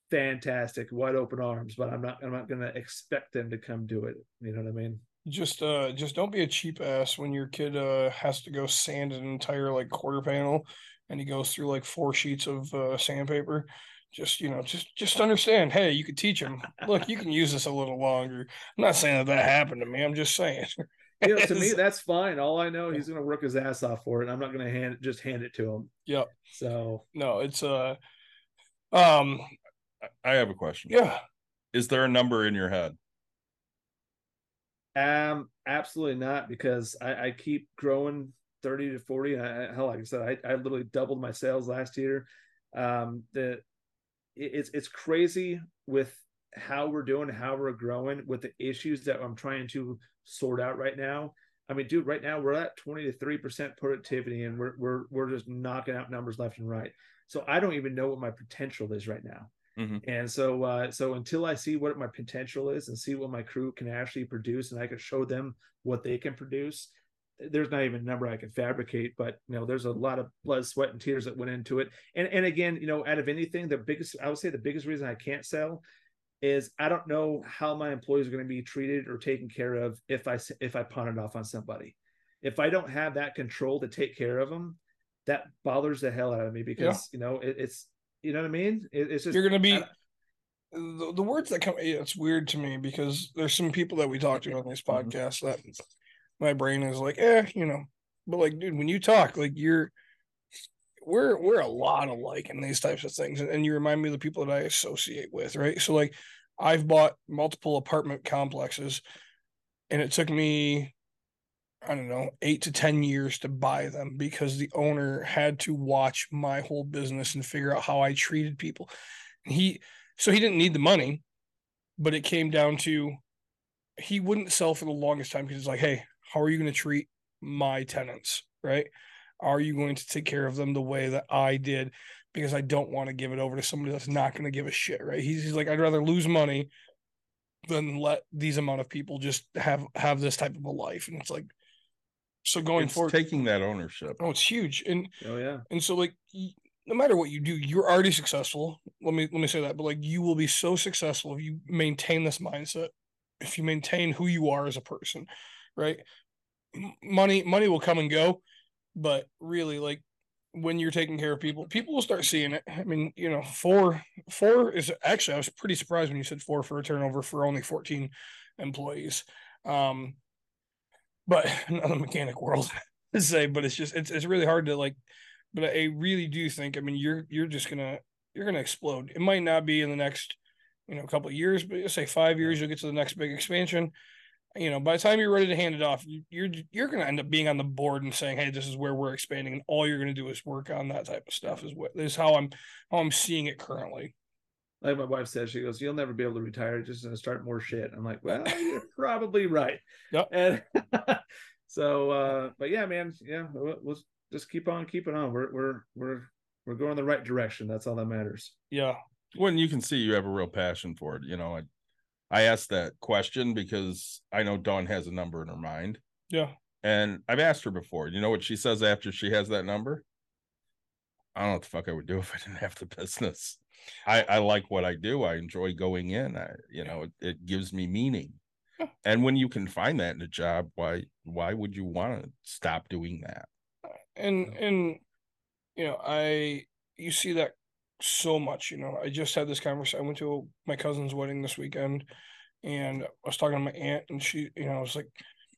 fantastic, wide open arms. But I'm not I'm not gonna expect them to come do it. You know what I mean? just uh just don't be a cheap ass when your kid uh has to go sand an entire like quarter panel and he goes through like four sheets of uh sandpaper just you know just just understand hey you could teach him look you can use this a little longer i'm not saying that that happened to me i'm just saying You know, to me, that's fine. All I know, he's gonna work his ass off for it. I'm not gonna hand just hand it to him. Yep. So no it's uh um I have a question. yeah Is there a number in your head? Um, absolutely not, because I, I keep growing 30 to 40. And I, hell, like I said, I, I literally doubled my sales last year. Um, the it- it's it's crazy with how we're doing, how we're growing, with the issues that I'm trying to sort out right now. I mean, dude, right now we're at 20 to 30 percent productivity, and we're we're we're just knocking out numbers left and right. So I don't even know what my potential is right now. Mhm. And so, uh, so until I see what my potential is and see what my crew can actually produce, and I can show them what they can produce, there's not even a number I can fabricate. But you know, there's a lot of blood, sweat, and tears that went into it. And and again, you know, out of anything, the biggest I would say the biggest reason I can't sell is I don't know how my employees are going to be treated or taken care of if I if I pawn it off on somebody. If I don't have that control to take care of them, that bothers the hell out of me because you know it, it's you know what I mean. It, it's just You're gonna be the, the words that come. yeah, It's weird to me because there's some people that we talk to on these Mhm. podcasts that my brain is like, eh, you know. But like, dude, when you talk, like you're, we're we're a lot alike in these types of things, and, and you remind me of the people that I associate with, right? So like, I've bought multiple apartment complexes, and it took me I don't know, eight to 10 years to buy them because the owner had to watch my whole business and figure out how I treated people. And he, so he didn't need the money, but it came down to he wouldn't sell for the longest time because it's like, hey, how are you going to treat my tenants? Right. Are you going to take care of them the way that I did? Because I don't want to give it over to somebody that's not going to give a shit. Right. He's, he's like, I'd rather lose money than let these amount of people just have have this type of a life. And it's like, so going It's forward, taking that ownership. oh, it's huge. And oh yeah, and so like no matter what you do, you're already successful. Let me let me say that. But like you will be so successful if you maintain this mindset, if you maintain who you are as a person, right? Money money will come and go, but really like when you're taking care of people, people will start seeing it. I mean, you know, four four is actually I was pretty surprised when you said four for a turnover for only 14 employees. Um but not the mechanic world to say, but it's just it's it's really hard to like but I really do think I mean you're you're just gonna you're gonna explode. It might not be in the next you know couple of years, but say five years you'll get to the next big expansion. You know, by the time you're ready to hand it off, you- you're you're gonna end up being on the board and saying, "Hey, this is where we're expanding," and all you're gonna do is work on that type of stuff. Is what is how I'm how I'm seeing it currently. Like my wife says, she goes, "You'll never be able to retire. Just gonna start more shit." I'm like, "Well, you're probably right." Yep. And so, uh, but yeah, man, yeah, we'll, we'll just keep on keeping on. We're we're we're we're going the right direction. That's all that matters. Yeah, when you can see you have a real passion for it you know i i asked that question because i know dawn has a number in her mind yeah. and i've asked her before you know what she says after she has that number i don't know what the fuck i would do if i didn't have the business i i like what i do i enjoy going in i you know it, it gives me meaning. Yeah. and when you can find that in a job why why would you want to stop doing that? And and you know i you see that so much you know i just had this conversation i went to my cousin's wedding this weekend and i was talking to my aunt and she you know i was like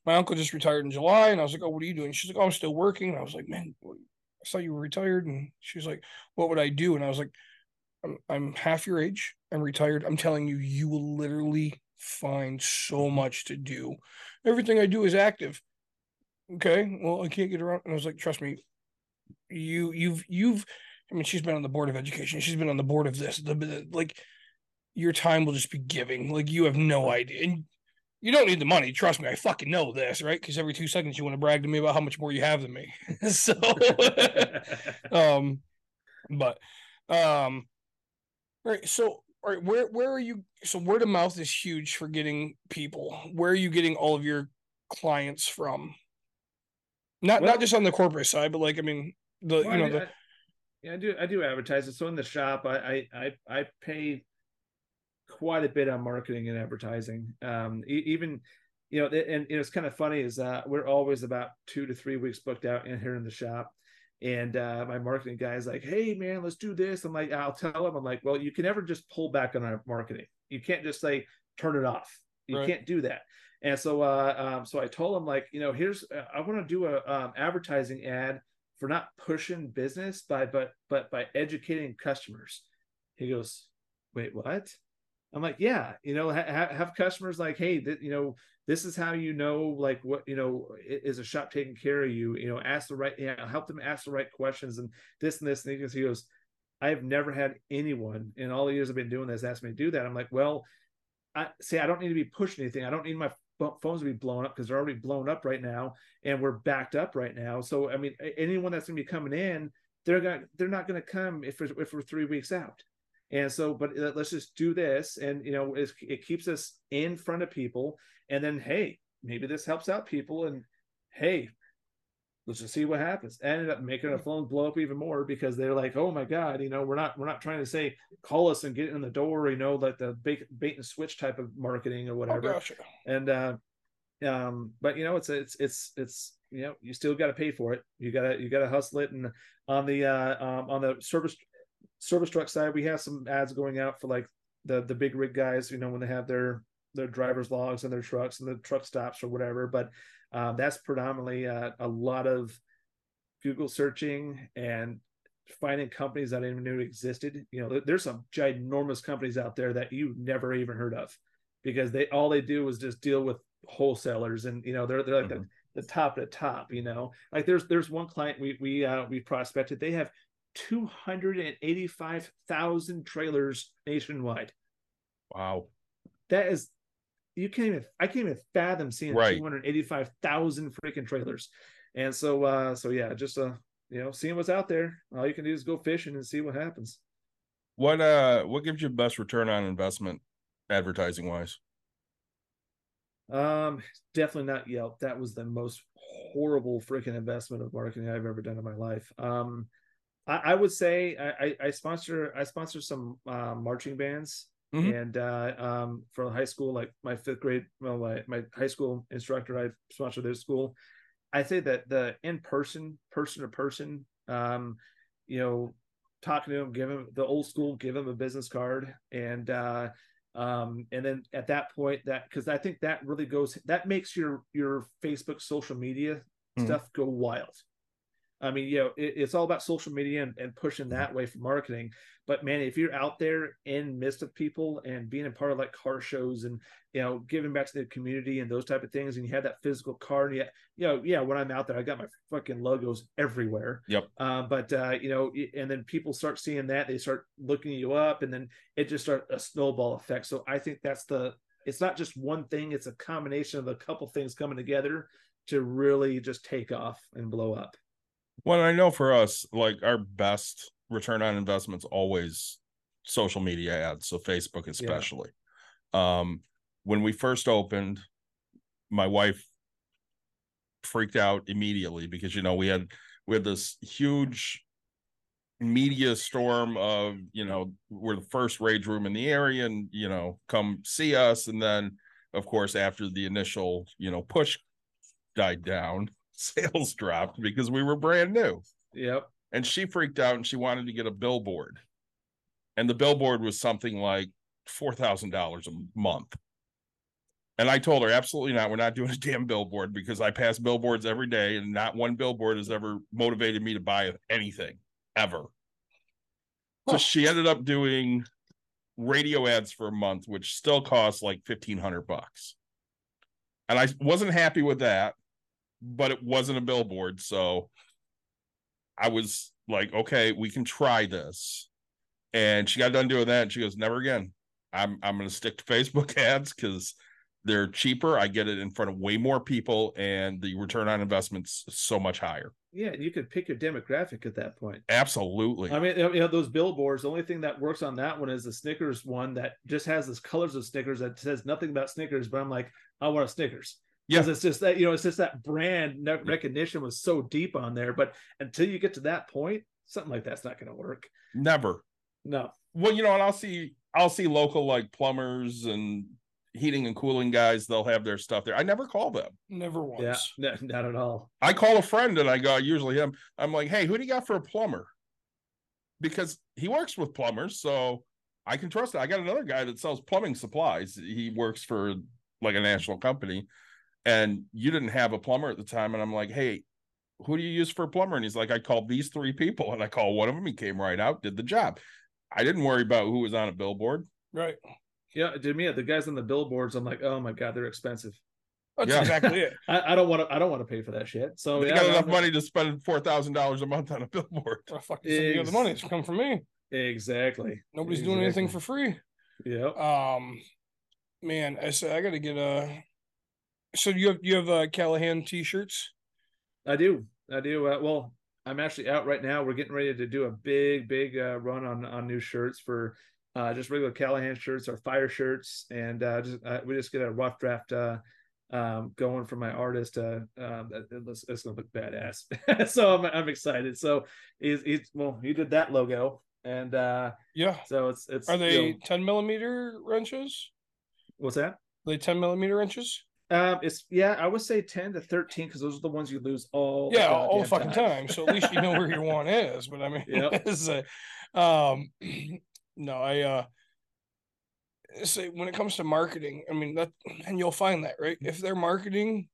my uncle just retired in july and i was like oh what are you doing? She's like oh i'm still working and i was like man i thought you were retired and she's like what would i do? And i was like i'm, I'm half your age i'm retired. I'm telling you you will literally find so much to do. Everything i do is active. Okay? Well i can't get around and i was like trust me you you've you've i mean she's been on the board of education. She's been on the board of this the, the- like your time will just be giving. Like you have no idea. And you don't need the money. Trust me i fucking know this right? Because every two seconds you want to brag to me about how much more you have than me. So um but um all right so all right where where are you so word of mouth is huge for getting people where are you getting all of your clients from not Well- not just on the corporate side but like i mean the Well, you know I, do- the I- yeah, I do. I do advertise it. So in the shop, I I I, I pay quite a bit on marketing and advertising. Um, even you know, and, and it's kind of funny is uh, we're always about two to three weeks booked out in here in the shop. And uh, my marketing guy is like, "Hey, man, let's do this." I'm like, "I'll tell him." I'm like, "Well, you can never just pull back on our marketing. You can't just say turn it off. You Right. can't do that." And so, uh, um, so I told him like, you know, here's uh, I want to do a um, advertising ad for not pushing business by but but by educating customers. He goes, "Wait, what?" I'm like, "Yeah, you know, ha- ha- have customers like, hey, th- you know, this is how you know, like, what you know, is a shop taking care of you? You know, ask the right, yeah, help them ask the right questions and this and this." And he goes, "I've never had anyone in all the years I've been doing this ask me to do that." I'm like, "Well." I say I don't need to be pushing anything. I don't need my phones to be blown up because they're already blown up right now and we're backed up right now. So I mean, anyone that's going to be coming in, they're going they're not going to come if if we're three weeks out. And so, but let's just do this, and you know, it, it keeps us in front of people, and then hey, maybe this helps out people, and hey, let's just see what happens. ended up making a phone blow up even more because they're like, oh my god, you know, we're not we're not trying to say call us and get in the door, you know, like the bait, bait and switch type of marketing or whatever. Oh, whatever. gotcha. And uh, um, but you know, it's it's it's it's you know, you still got to pay for it. You gotta you gotta hustle it. And on the uh um, on the service service truck side, we have some ads going out for like the the big rig guys. You know, when they have their their driver's logs and their trucks and the truck stops or whatever. But um, that's predominantly uh, a lot of Google searching and finding companies that I even knew existed. You know, there's some ginormous companies out there that you never even heard of because they all they do is just deal with wholesalers and you know they're they're like the, the top to top. You know, like there's there's one client we we uh, we prospected. They have 285,000 trailers nationwide. Wow. That is, you can't even, I can't even fathom seeing Right. 285,000 freaking trailers. And so, uh, so yeah, just, uh, you know, seeing what's out there. All you can do is go fishing and see what happens. What uh what gives you best return on investment advertising wise? Um, definitely not Yelp. That was the most horrible freaking investment of marketing I've ever done in my life. Um, I, I would say I, I, I sponsor I sponsor some uh, marching bands Mhm. and uh, um, for high school, like my fifth grade, well, my, my high school instructor, I sponsored their school. I say that the in person, person to person, um, you know, talking to him, give him the old school, give him a business card, and uh, um, and then at that point, that because I think that really goes that makes your your Facebook social media Mhm. stuff go wild. I mean, you know, it, it's all about social media and, and pushing that way for marketing. But man, if you're out there in midst of people and being a part of like car shows and you know giving back to the community and those type of things, and you have that physical card, yeah, you know, yeah, when I'm out there, I got my fucking logos everywhere. Yep. Uh, but uh, you know, and then people start seeing that, they start looking you up, and then it just start a snowball effect. So I think that's the. It's not just one thing; it's a combination of a couple things coming together to really just take off and blow up. Well, I know for us, like our best return on investments always social media ads, so Facebook especially. Um, when we first opened, my wife freaked out immediately because you know we had we had this huge media storm of you know we're the first rage room in the area and you know come see us and then of course after the initial you know push died down sales dropped because we were brand new. Yep. and she freaked out and she wanted to get a billboard. And the billboard was something like $4000 a month. And i told her absolutely not. We're not doing a damn billboard because i pass billboards every day and not one billboard has ever motivated me to buy anything ever. So she ended up doing radio ads for a month which still cost like 1500 bucks. And i wasn't happy with that but it wasn't a billboard so I was like, okay, we can try this. And she got done doing that and she goes, never again. I'm I'm gonna stick to Facebook ads because they're cheaper. I get it in front of way more people and the return on investment's so much higher. Yeah, you could pick your demographic at that point. Absolutely. I mean, you know, those billboards. The only thing that works on that one is the Snickers one that just has this colors of Snickers that says nothing about Snickers. But I'm like, I want a Snickers. Yeah. It's just that you know, it's just that brand recognition was so deep on there. But until you get to that point, something like that's not going to work. Never. No. Well, you know, and I'll see I'll see local like plumbers and heating and cooling guys, they'll have their stuff there. I never call them. Never once. Yeah. No, not at all. I call a friend and I go, usually him, I'm like, hey, who do you got for a plumber? Because he works with plumbers, so I can trust it. I got another guy that sells plumbing supplies. He works for like a national company, and you didn't have a plumber at the time. And I'm like, hey, who do you use for a plumber? And he's like, I called these three people, and I called one of them. He came right out, did the job. I didn't worry about who was on a billboard. Right. Yeah, to me, the guys on the billboards, I'm like, oh my god, they're expensive. That's Yeah. exactly it. I, I don't want to. I don't want to pay for that shit. So they yeah, got no, enough no. money to spend four thousand dollars a month on a billboard. I fucking some of the money. It's come from me. Exactly. Nobody's doing anything for free. Yeah. Um, man, I said I got to get a. So you have you have uh, Callahan t-shirts? I do. I do. Uh, well, I'm actually out right now. We're getting ready to do a big, big uh, run on on new shirts for uh, just regular Callahan shirts or fire shirts, and uh, just uh, we just get a rough draft uh, um, going for my artist. Uh, um, it's, it's gonna look badass, so I'm I'm excited. So he's he's well, he did that logo, and uh, Yeah. so it's it's Are you they know- 10 millimeter wrenches? what's that? Are they 10 millimeter wrenches? Um, it's yeah, I would say ten to thirteen because those are the ones you lose all. yeah, all the fucking time. So at least you know where your one is. But I mean, Yep. it's a, um, no, I uh, say when it comes to marketing, I mean that, and you'll find that right if they're marketing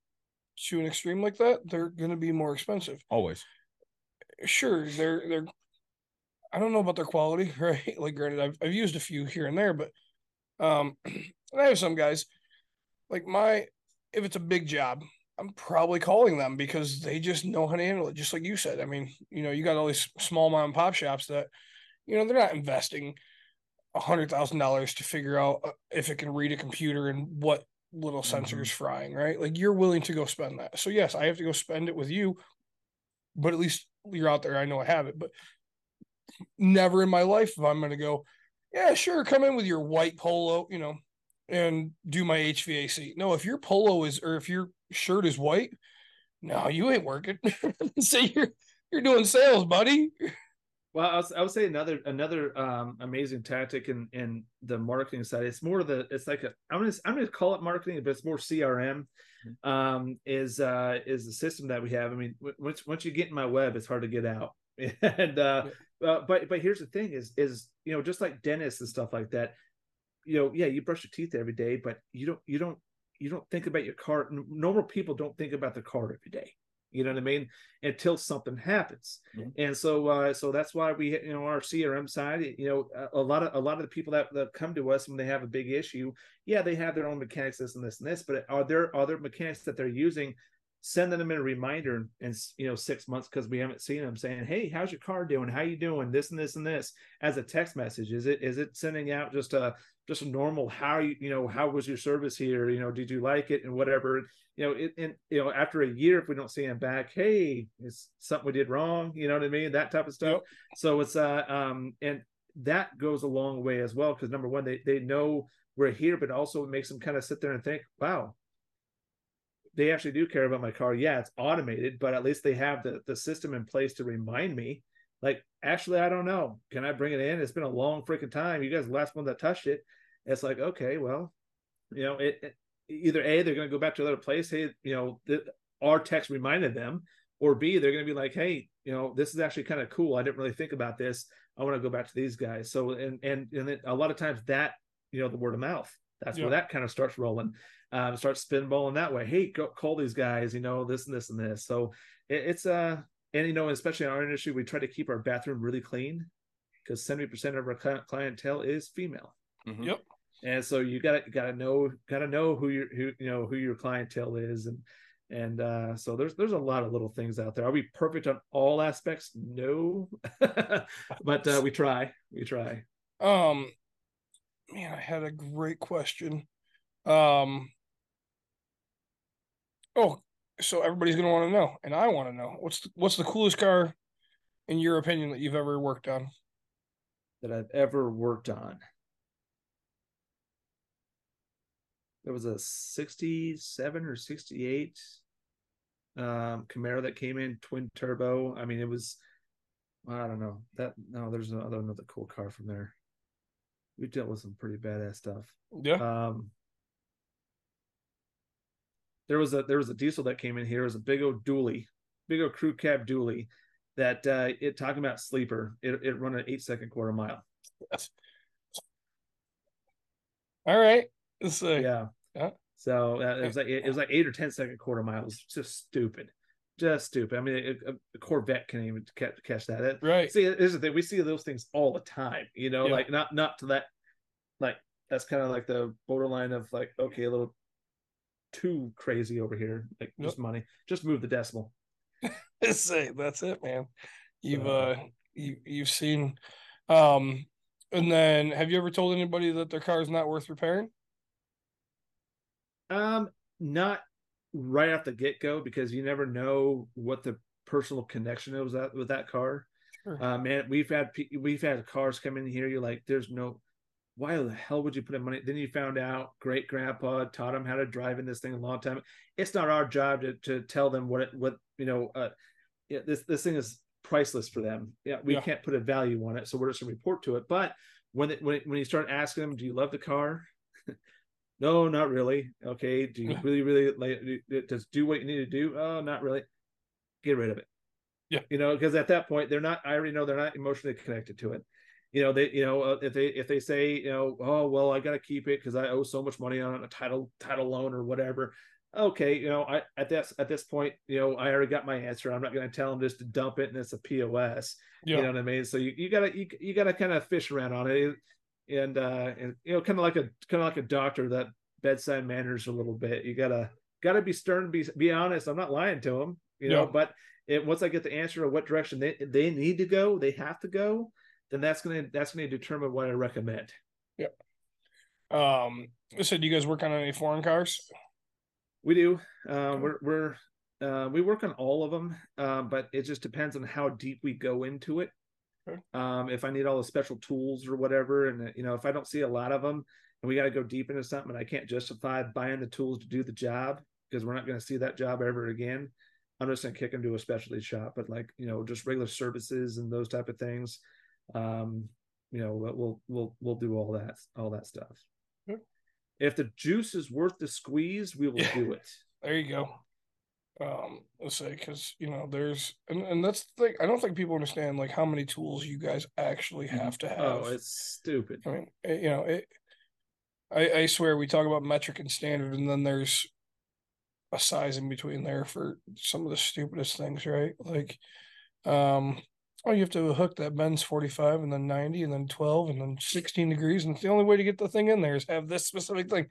to an extreme like that, they're going to be more expensive. Always. Sure, they're they're. I don't know about their quality, right? Like, granted, I've I've used a few here and there, but um, and I have some guys like my if it's a big job, I'm probably calling them because they just know how to handle it. Just like you said. I mean, you know, you got all these small mom and pop shops that, you know, they're not investing a hundred thousand dollars to figure out uh, if it can read a computer and what little sensor is frying, right? Like you're willing to go spend that. So yes, I have to go spend it with you, but at least you're out there. I know I have it, but never in my life if I'm going to go, yeah, sure, come in with your white polo, you know, and do my HVAC. No, if your polo is or if your shirt is white, no, you ain't working. Say you're you're doing sales, buddy. Well, I, was, I would say another another um, amazing tactic in in the marketing side. It's more of the it's like a I'm gonna I'm gonna call it marketing, but it's more CRM. Um, is uh is the system that we have. I mean, once once you get in my web, it's hard to get out. and uh, uh, but but here's the thing: is is you know just like dentists and stuff like that. You know, yeah, you brush your teeth every day, but you don't you don't you don't think about your car. Normal people don't think about their car every day. You know what I mean? Until something happens and so uh so that's why we you know our crm side you know a, a lot of a lot of the people that, that come to us when they have a big issue yeah they have their own mechanics this and this and this but are there other mechanics that they're using sending them in a reminder in you know six months because we haven't seen them saying hey how's your car doing how you doing this and this and this as a text message is it is it sending out just a just normal how you you know how was your service here? You know did you like it? and whatever. You know it and you know after a year if we don't see him back hey it's something we did wrong? You know what i mean? That type of stuff. So it's uh um and that goes a long way as well because number one they they know we're here but also it makes them kind of sit there and think wow they actually do care about my car. Yeah it's automated but at least they have the the system in place to remind me like actually i don't know. Can i bring it in? It's been a long freaking time. You guys the last one that touched it. It's like okay well you know it, it either a they're going to go back to another place. Hey you know the, our text reminded them. Or b they're going to be like hey you know this is actually kind of cool. I didn't really think about this. I want to go back to these guys. So and and and then a lot of times that you know the word of mouth that's Yeah. where that kind of starts rolling um starts spinballing that way. Hey go call these guys you know this and this and this. So it, it's uh and you know especially in our industry we try to keep our bathroom really clean because 70% of our clientele is female Mhm. Yep. and so you gotta gotta know gotta know who your who you know who your clientele is and and uh so there's there's a lot of little things out there are we perfect on all aspects no but uh we try we try Um, man, I had a great question. Um, oh, so everybody's gonna want to know, and I want to know. What's the, what's the coolest car, in your opinion, that you've ever worked on? that i've ever worked on. There was a 67 or 68 um camaro that came in twin turbo. I mean it was i don't know that no there's another another cool car from there. We dealt with some pretty badass stuff. Yeah. Um, there was a there was a diesel that came in here. It was a big old dually, big old crew cab dually. That uh, it talking about sleeper. It it run an eight second quarter mile. All right. Let's. Yeah. Yeah. So uh, it was like it, was like eight or ten second quarter miles. Just stupid, just stupid. I mean, a, a Corvette can't even catch, catch that. It- Right. See, here's the thing: we see those things all the time. You know, Yeah. like not not to that, like that's kind of like the borderline of like okay, a little too crazy over here. Like Yep. just money, just move the decimal. Let's. That's it, man. You've uh, you you've seen, um, and then have you ever told anybody that their car is not worth repairing? Um, not right off the get go because you never know what the personal connection is with that with that car. Sure. Uh, man, we've had we've had cars come in here. You're like, there's no why the hell would you put in money? Then you found out great grandpa taught him how to drive in this thing a long time. It's not our job to, to tell them what it, what you know. Uh, yeah, this this thing is priceless for them. Yeah, we Yeah. can't put a value on it, so we're just gonna report to it. But when it, when it, when you start asking them, do you love the car? no, not really. Okay, do you really really like it- does do what you need to do? Oh, not really. Get rid of it. Yeah. you know, because at that point they're not. I already know they're not emotionally connected to it you know they you know uh, if they if they say you know oh well i gotta keep it because i owe so much money on a title title loan or whatever okay you know i at this at this point you know i already got my answer i'm not going to tell them just to dump it and it's a pos Yeah. you know what i mean so you, you gotta you, you gotta kind of fish around on it and uh and you know kind of like a kind of like a doctor that bedside manners a little bit you gotta gotta be stern be be honest i'm not lying to them you know Yeah. but it, once i get the answer of what direction they they need to go they have to go then that's gonna that's gonna determine what I recommend. Yep. Um, I said, do you guys work on any foreign cars? We do. Uh, we're we're uh, we work on all of them, uh, but it just depends on how deep we go into it. Okay. Um, if I need all the special tools or whatever, and you know, if I don't see a lot of them, and we got to go deep into something, and I can't justify buying the tools to do the job because we're not going to see that job ever again. I'm just going to kick them to a specialty shop, but like you know, just regular services and those type of things. Um, you know, we'll we'll we'll, do all that all that stuff. If the juice is worth the squeeze, we will Yeah. do it. There you go. Um, let's say because you know there's and, and that's the thing. I don't think people understand like how many tools you guys actually have to have. Oh, it's stupid. I mean, it, you know, it. I I swear we talk about metric and standard, and then there's a size in between there for some of the stupidest things, right? Like, um, oh, you have to hook that bends forty five, and then ninety, and then twelve, and then sixteen degrees, and it's the only way to get the thing in there is have this specific thing.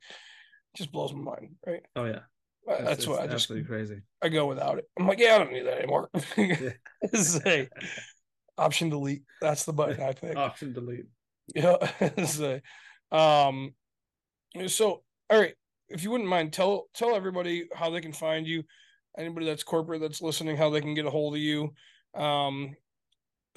Just blows my mind, right? Oh yeah, Uh, That's it's why I just crazy. I go without it. I'm like, yeah, I don't need that anymore. Say, option delete. That's the button I pick. Option delete. Yeah. Say, um. So, all right. If you wouldn't mind, tell tell everybody how they can find you. Anybody that's corporate that's listening, how they can get a hold of you. Um.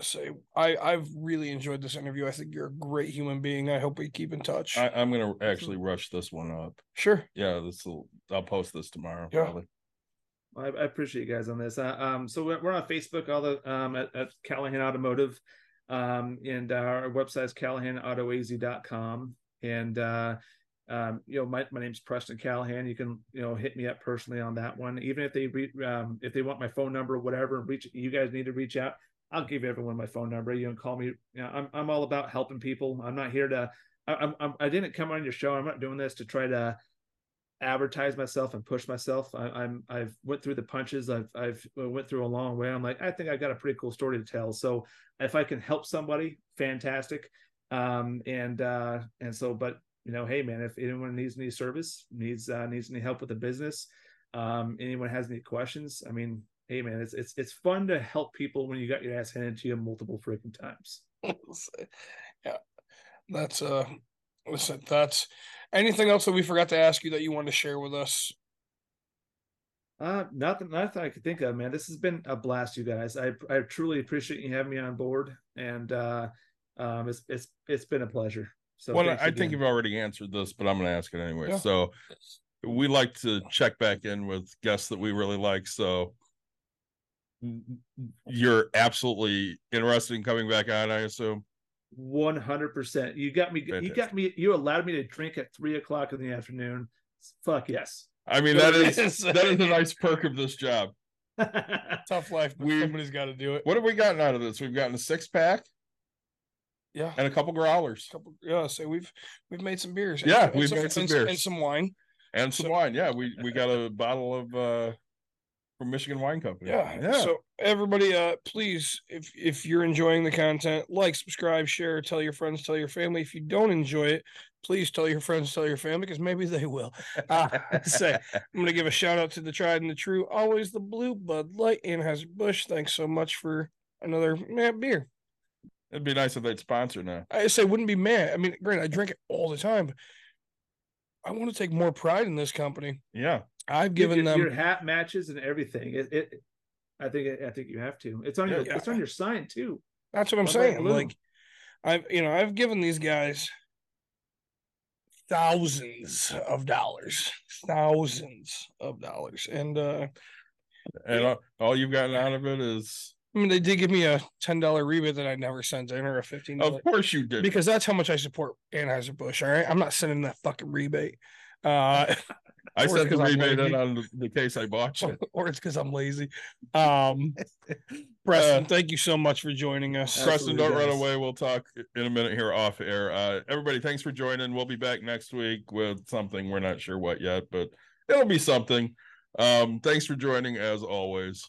Say, I I've really enjoyed this interview. I think you're a great human being. I hope we keep in touch. I, I'm gonna actually rush this one up. sure. Yeah, this will. I'll post this tomorrow. Yeah. probably. I, I appreciate you guys on this. Uh, um, so we're, we're on Facebook, all the um at, at Callahan Automotive, um, and our website is CallahanAutoAZ.com. And uh, um, you know, my, my name's Preston Callahan. You can you know hit me up personally on that one. Even if they re- um, if they want my phone number or whatever, reach you guys need to reach out. I'll give everyone my phone number. You can call me. You know, I'm I'm all about helping people. I'm not here to. I, I'm, I didn't come on your show. I'm not doing this to try to advertise myself and push myself. I, I'm I've went through the punches. I've I've went through a long way. I'm like I think I've got a pretty cool story to tell. So if I can help somebody, fantastic. Um and uh and so but you know hey man if anyone needs any service needs uh needs any help with the business um anyone has any questions I mean hey man it's it's it's fun to help people when you got your ass handed to you multiple freaking times. yeah, that's uh, listen, that's anything else that we forgot to ask you that you want to share with us. Uh, nothing, nothing I could think of, man. This has been a blast, you guys. I I truly appreciate you having me on board, and uh, um, it's it's it's been a pleasure. So well, thanks I think you've already answered this, but I'm gonna ask it anyway. Yeah. So we like to check back in with guests that we really like. So you're absolutely interested in coming back on, I assume. One hundred percent. You got me. You got me. You allowed me to drink at three o'clock in the afternoon. Fuck yes. I mean, that is that is a nice perk of this job. Tough life, but We- somebody's got to do it. What have we gotten out of this? We've gotten a six pack Yeah, and a couple growlers couple. Yeah, so we've we've made some beers. Yeah, and we've made some and, beers. and some wine. and some So- wine. Yeah, we we got a bottle of uh from Michigan Wine Company. Yeah. yeah. So everybody, uh, please, if if you're enjoying the content, like, subscribe, share, tell your friends, tell your family. If you don't enjoy it, please tell your friends, tell your family, because maybe they will. Uh, say, I'm gonna give a shout out to the tried and the true, always the blue Bud Light Anheuser Busch. Thanks so much for another man beer. It'd be nice if they'd sponsor now. I say wouldn't be mad. I mean, granted, I drink it all the time, but I want to take more pride in this company. Yeah. I've given your, them your hat matches and everything. It, it I think I think you have to. It's on your Yeah. it's on your sign too. That's what I'm Bud saying. Blue. Like, I've you know I've given these guys thousands of dollars, thousands of dollars, and uh, And all, all you've gotten out of it is, I mean, they did give me a ten dollar rebate that I never sent in, or a fifteen. of course you did. because that's how much I support Anheuser Busch. All right, I'm not sending that fucking rebate. Uh, I or sent the 'cause I'm rebate in on the, the case I bought you. or it's because I'm lazy. Um, Preston, thank you so much for joining us. Uh, Preston, don't Absolutely, run away. We'll talk in a minute here off air. Uh, everybody, thanks for joining. We'll be back next week with something. We're not sure what yet, but it'll be something. Um, thanks for joining as always.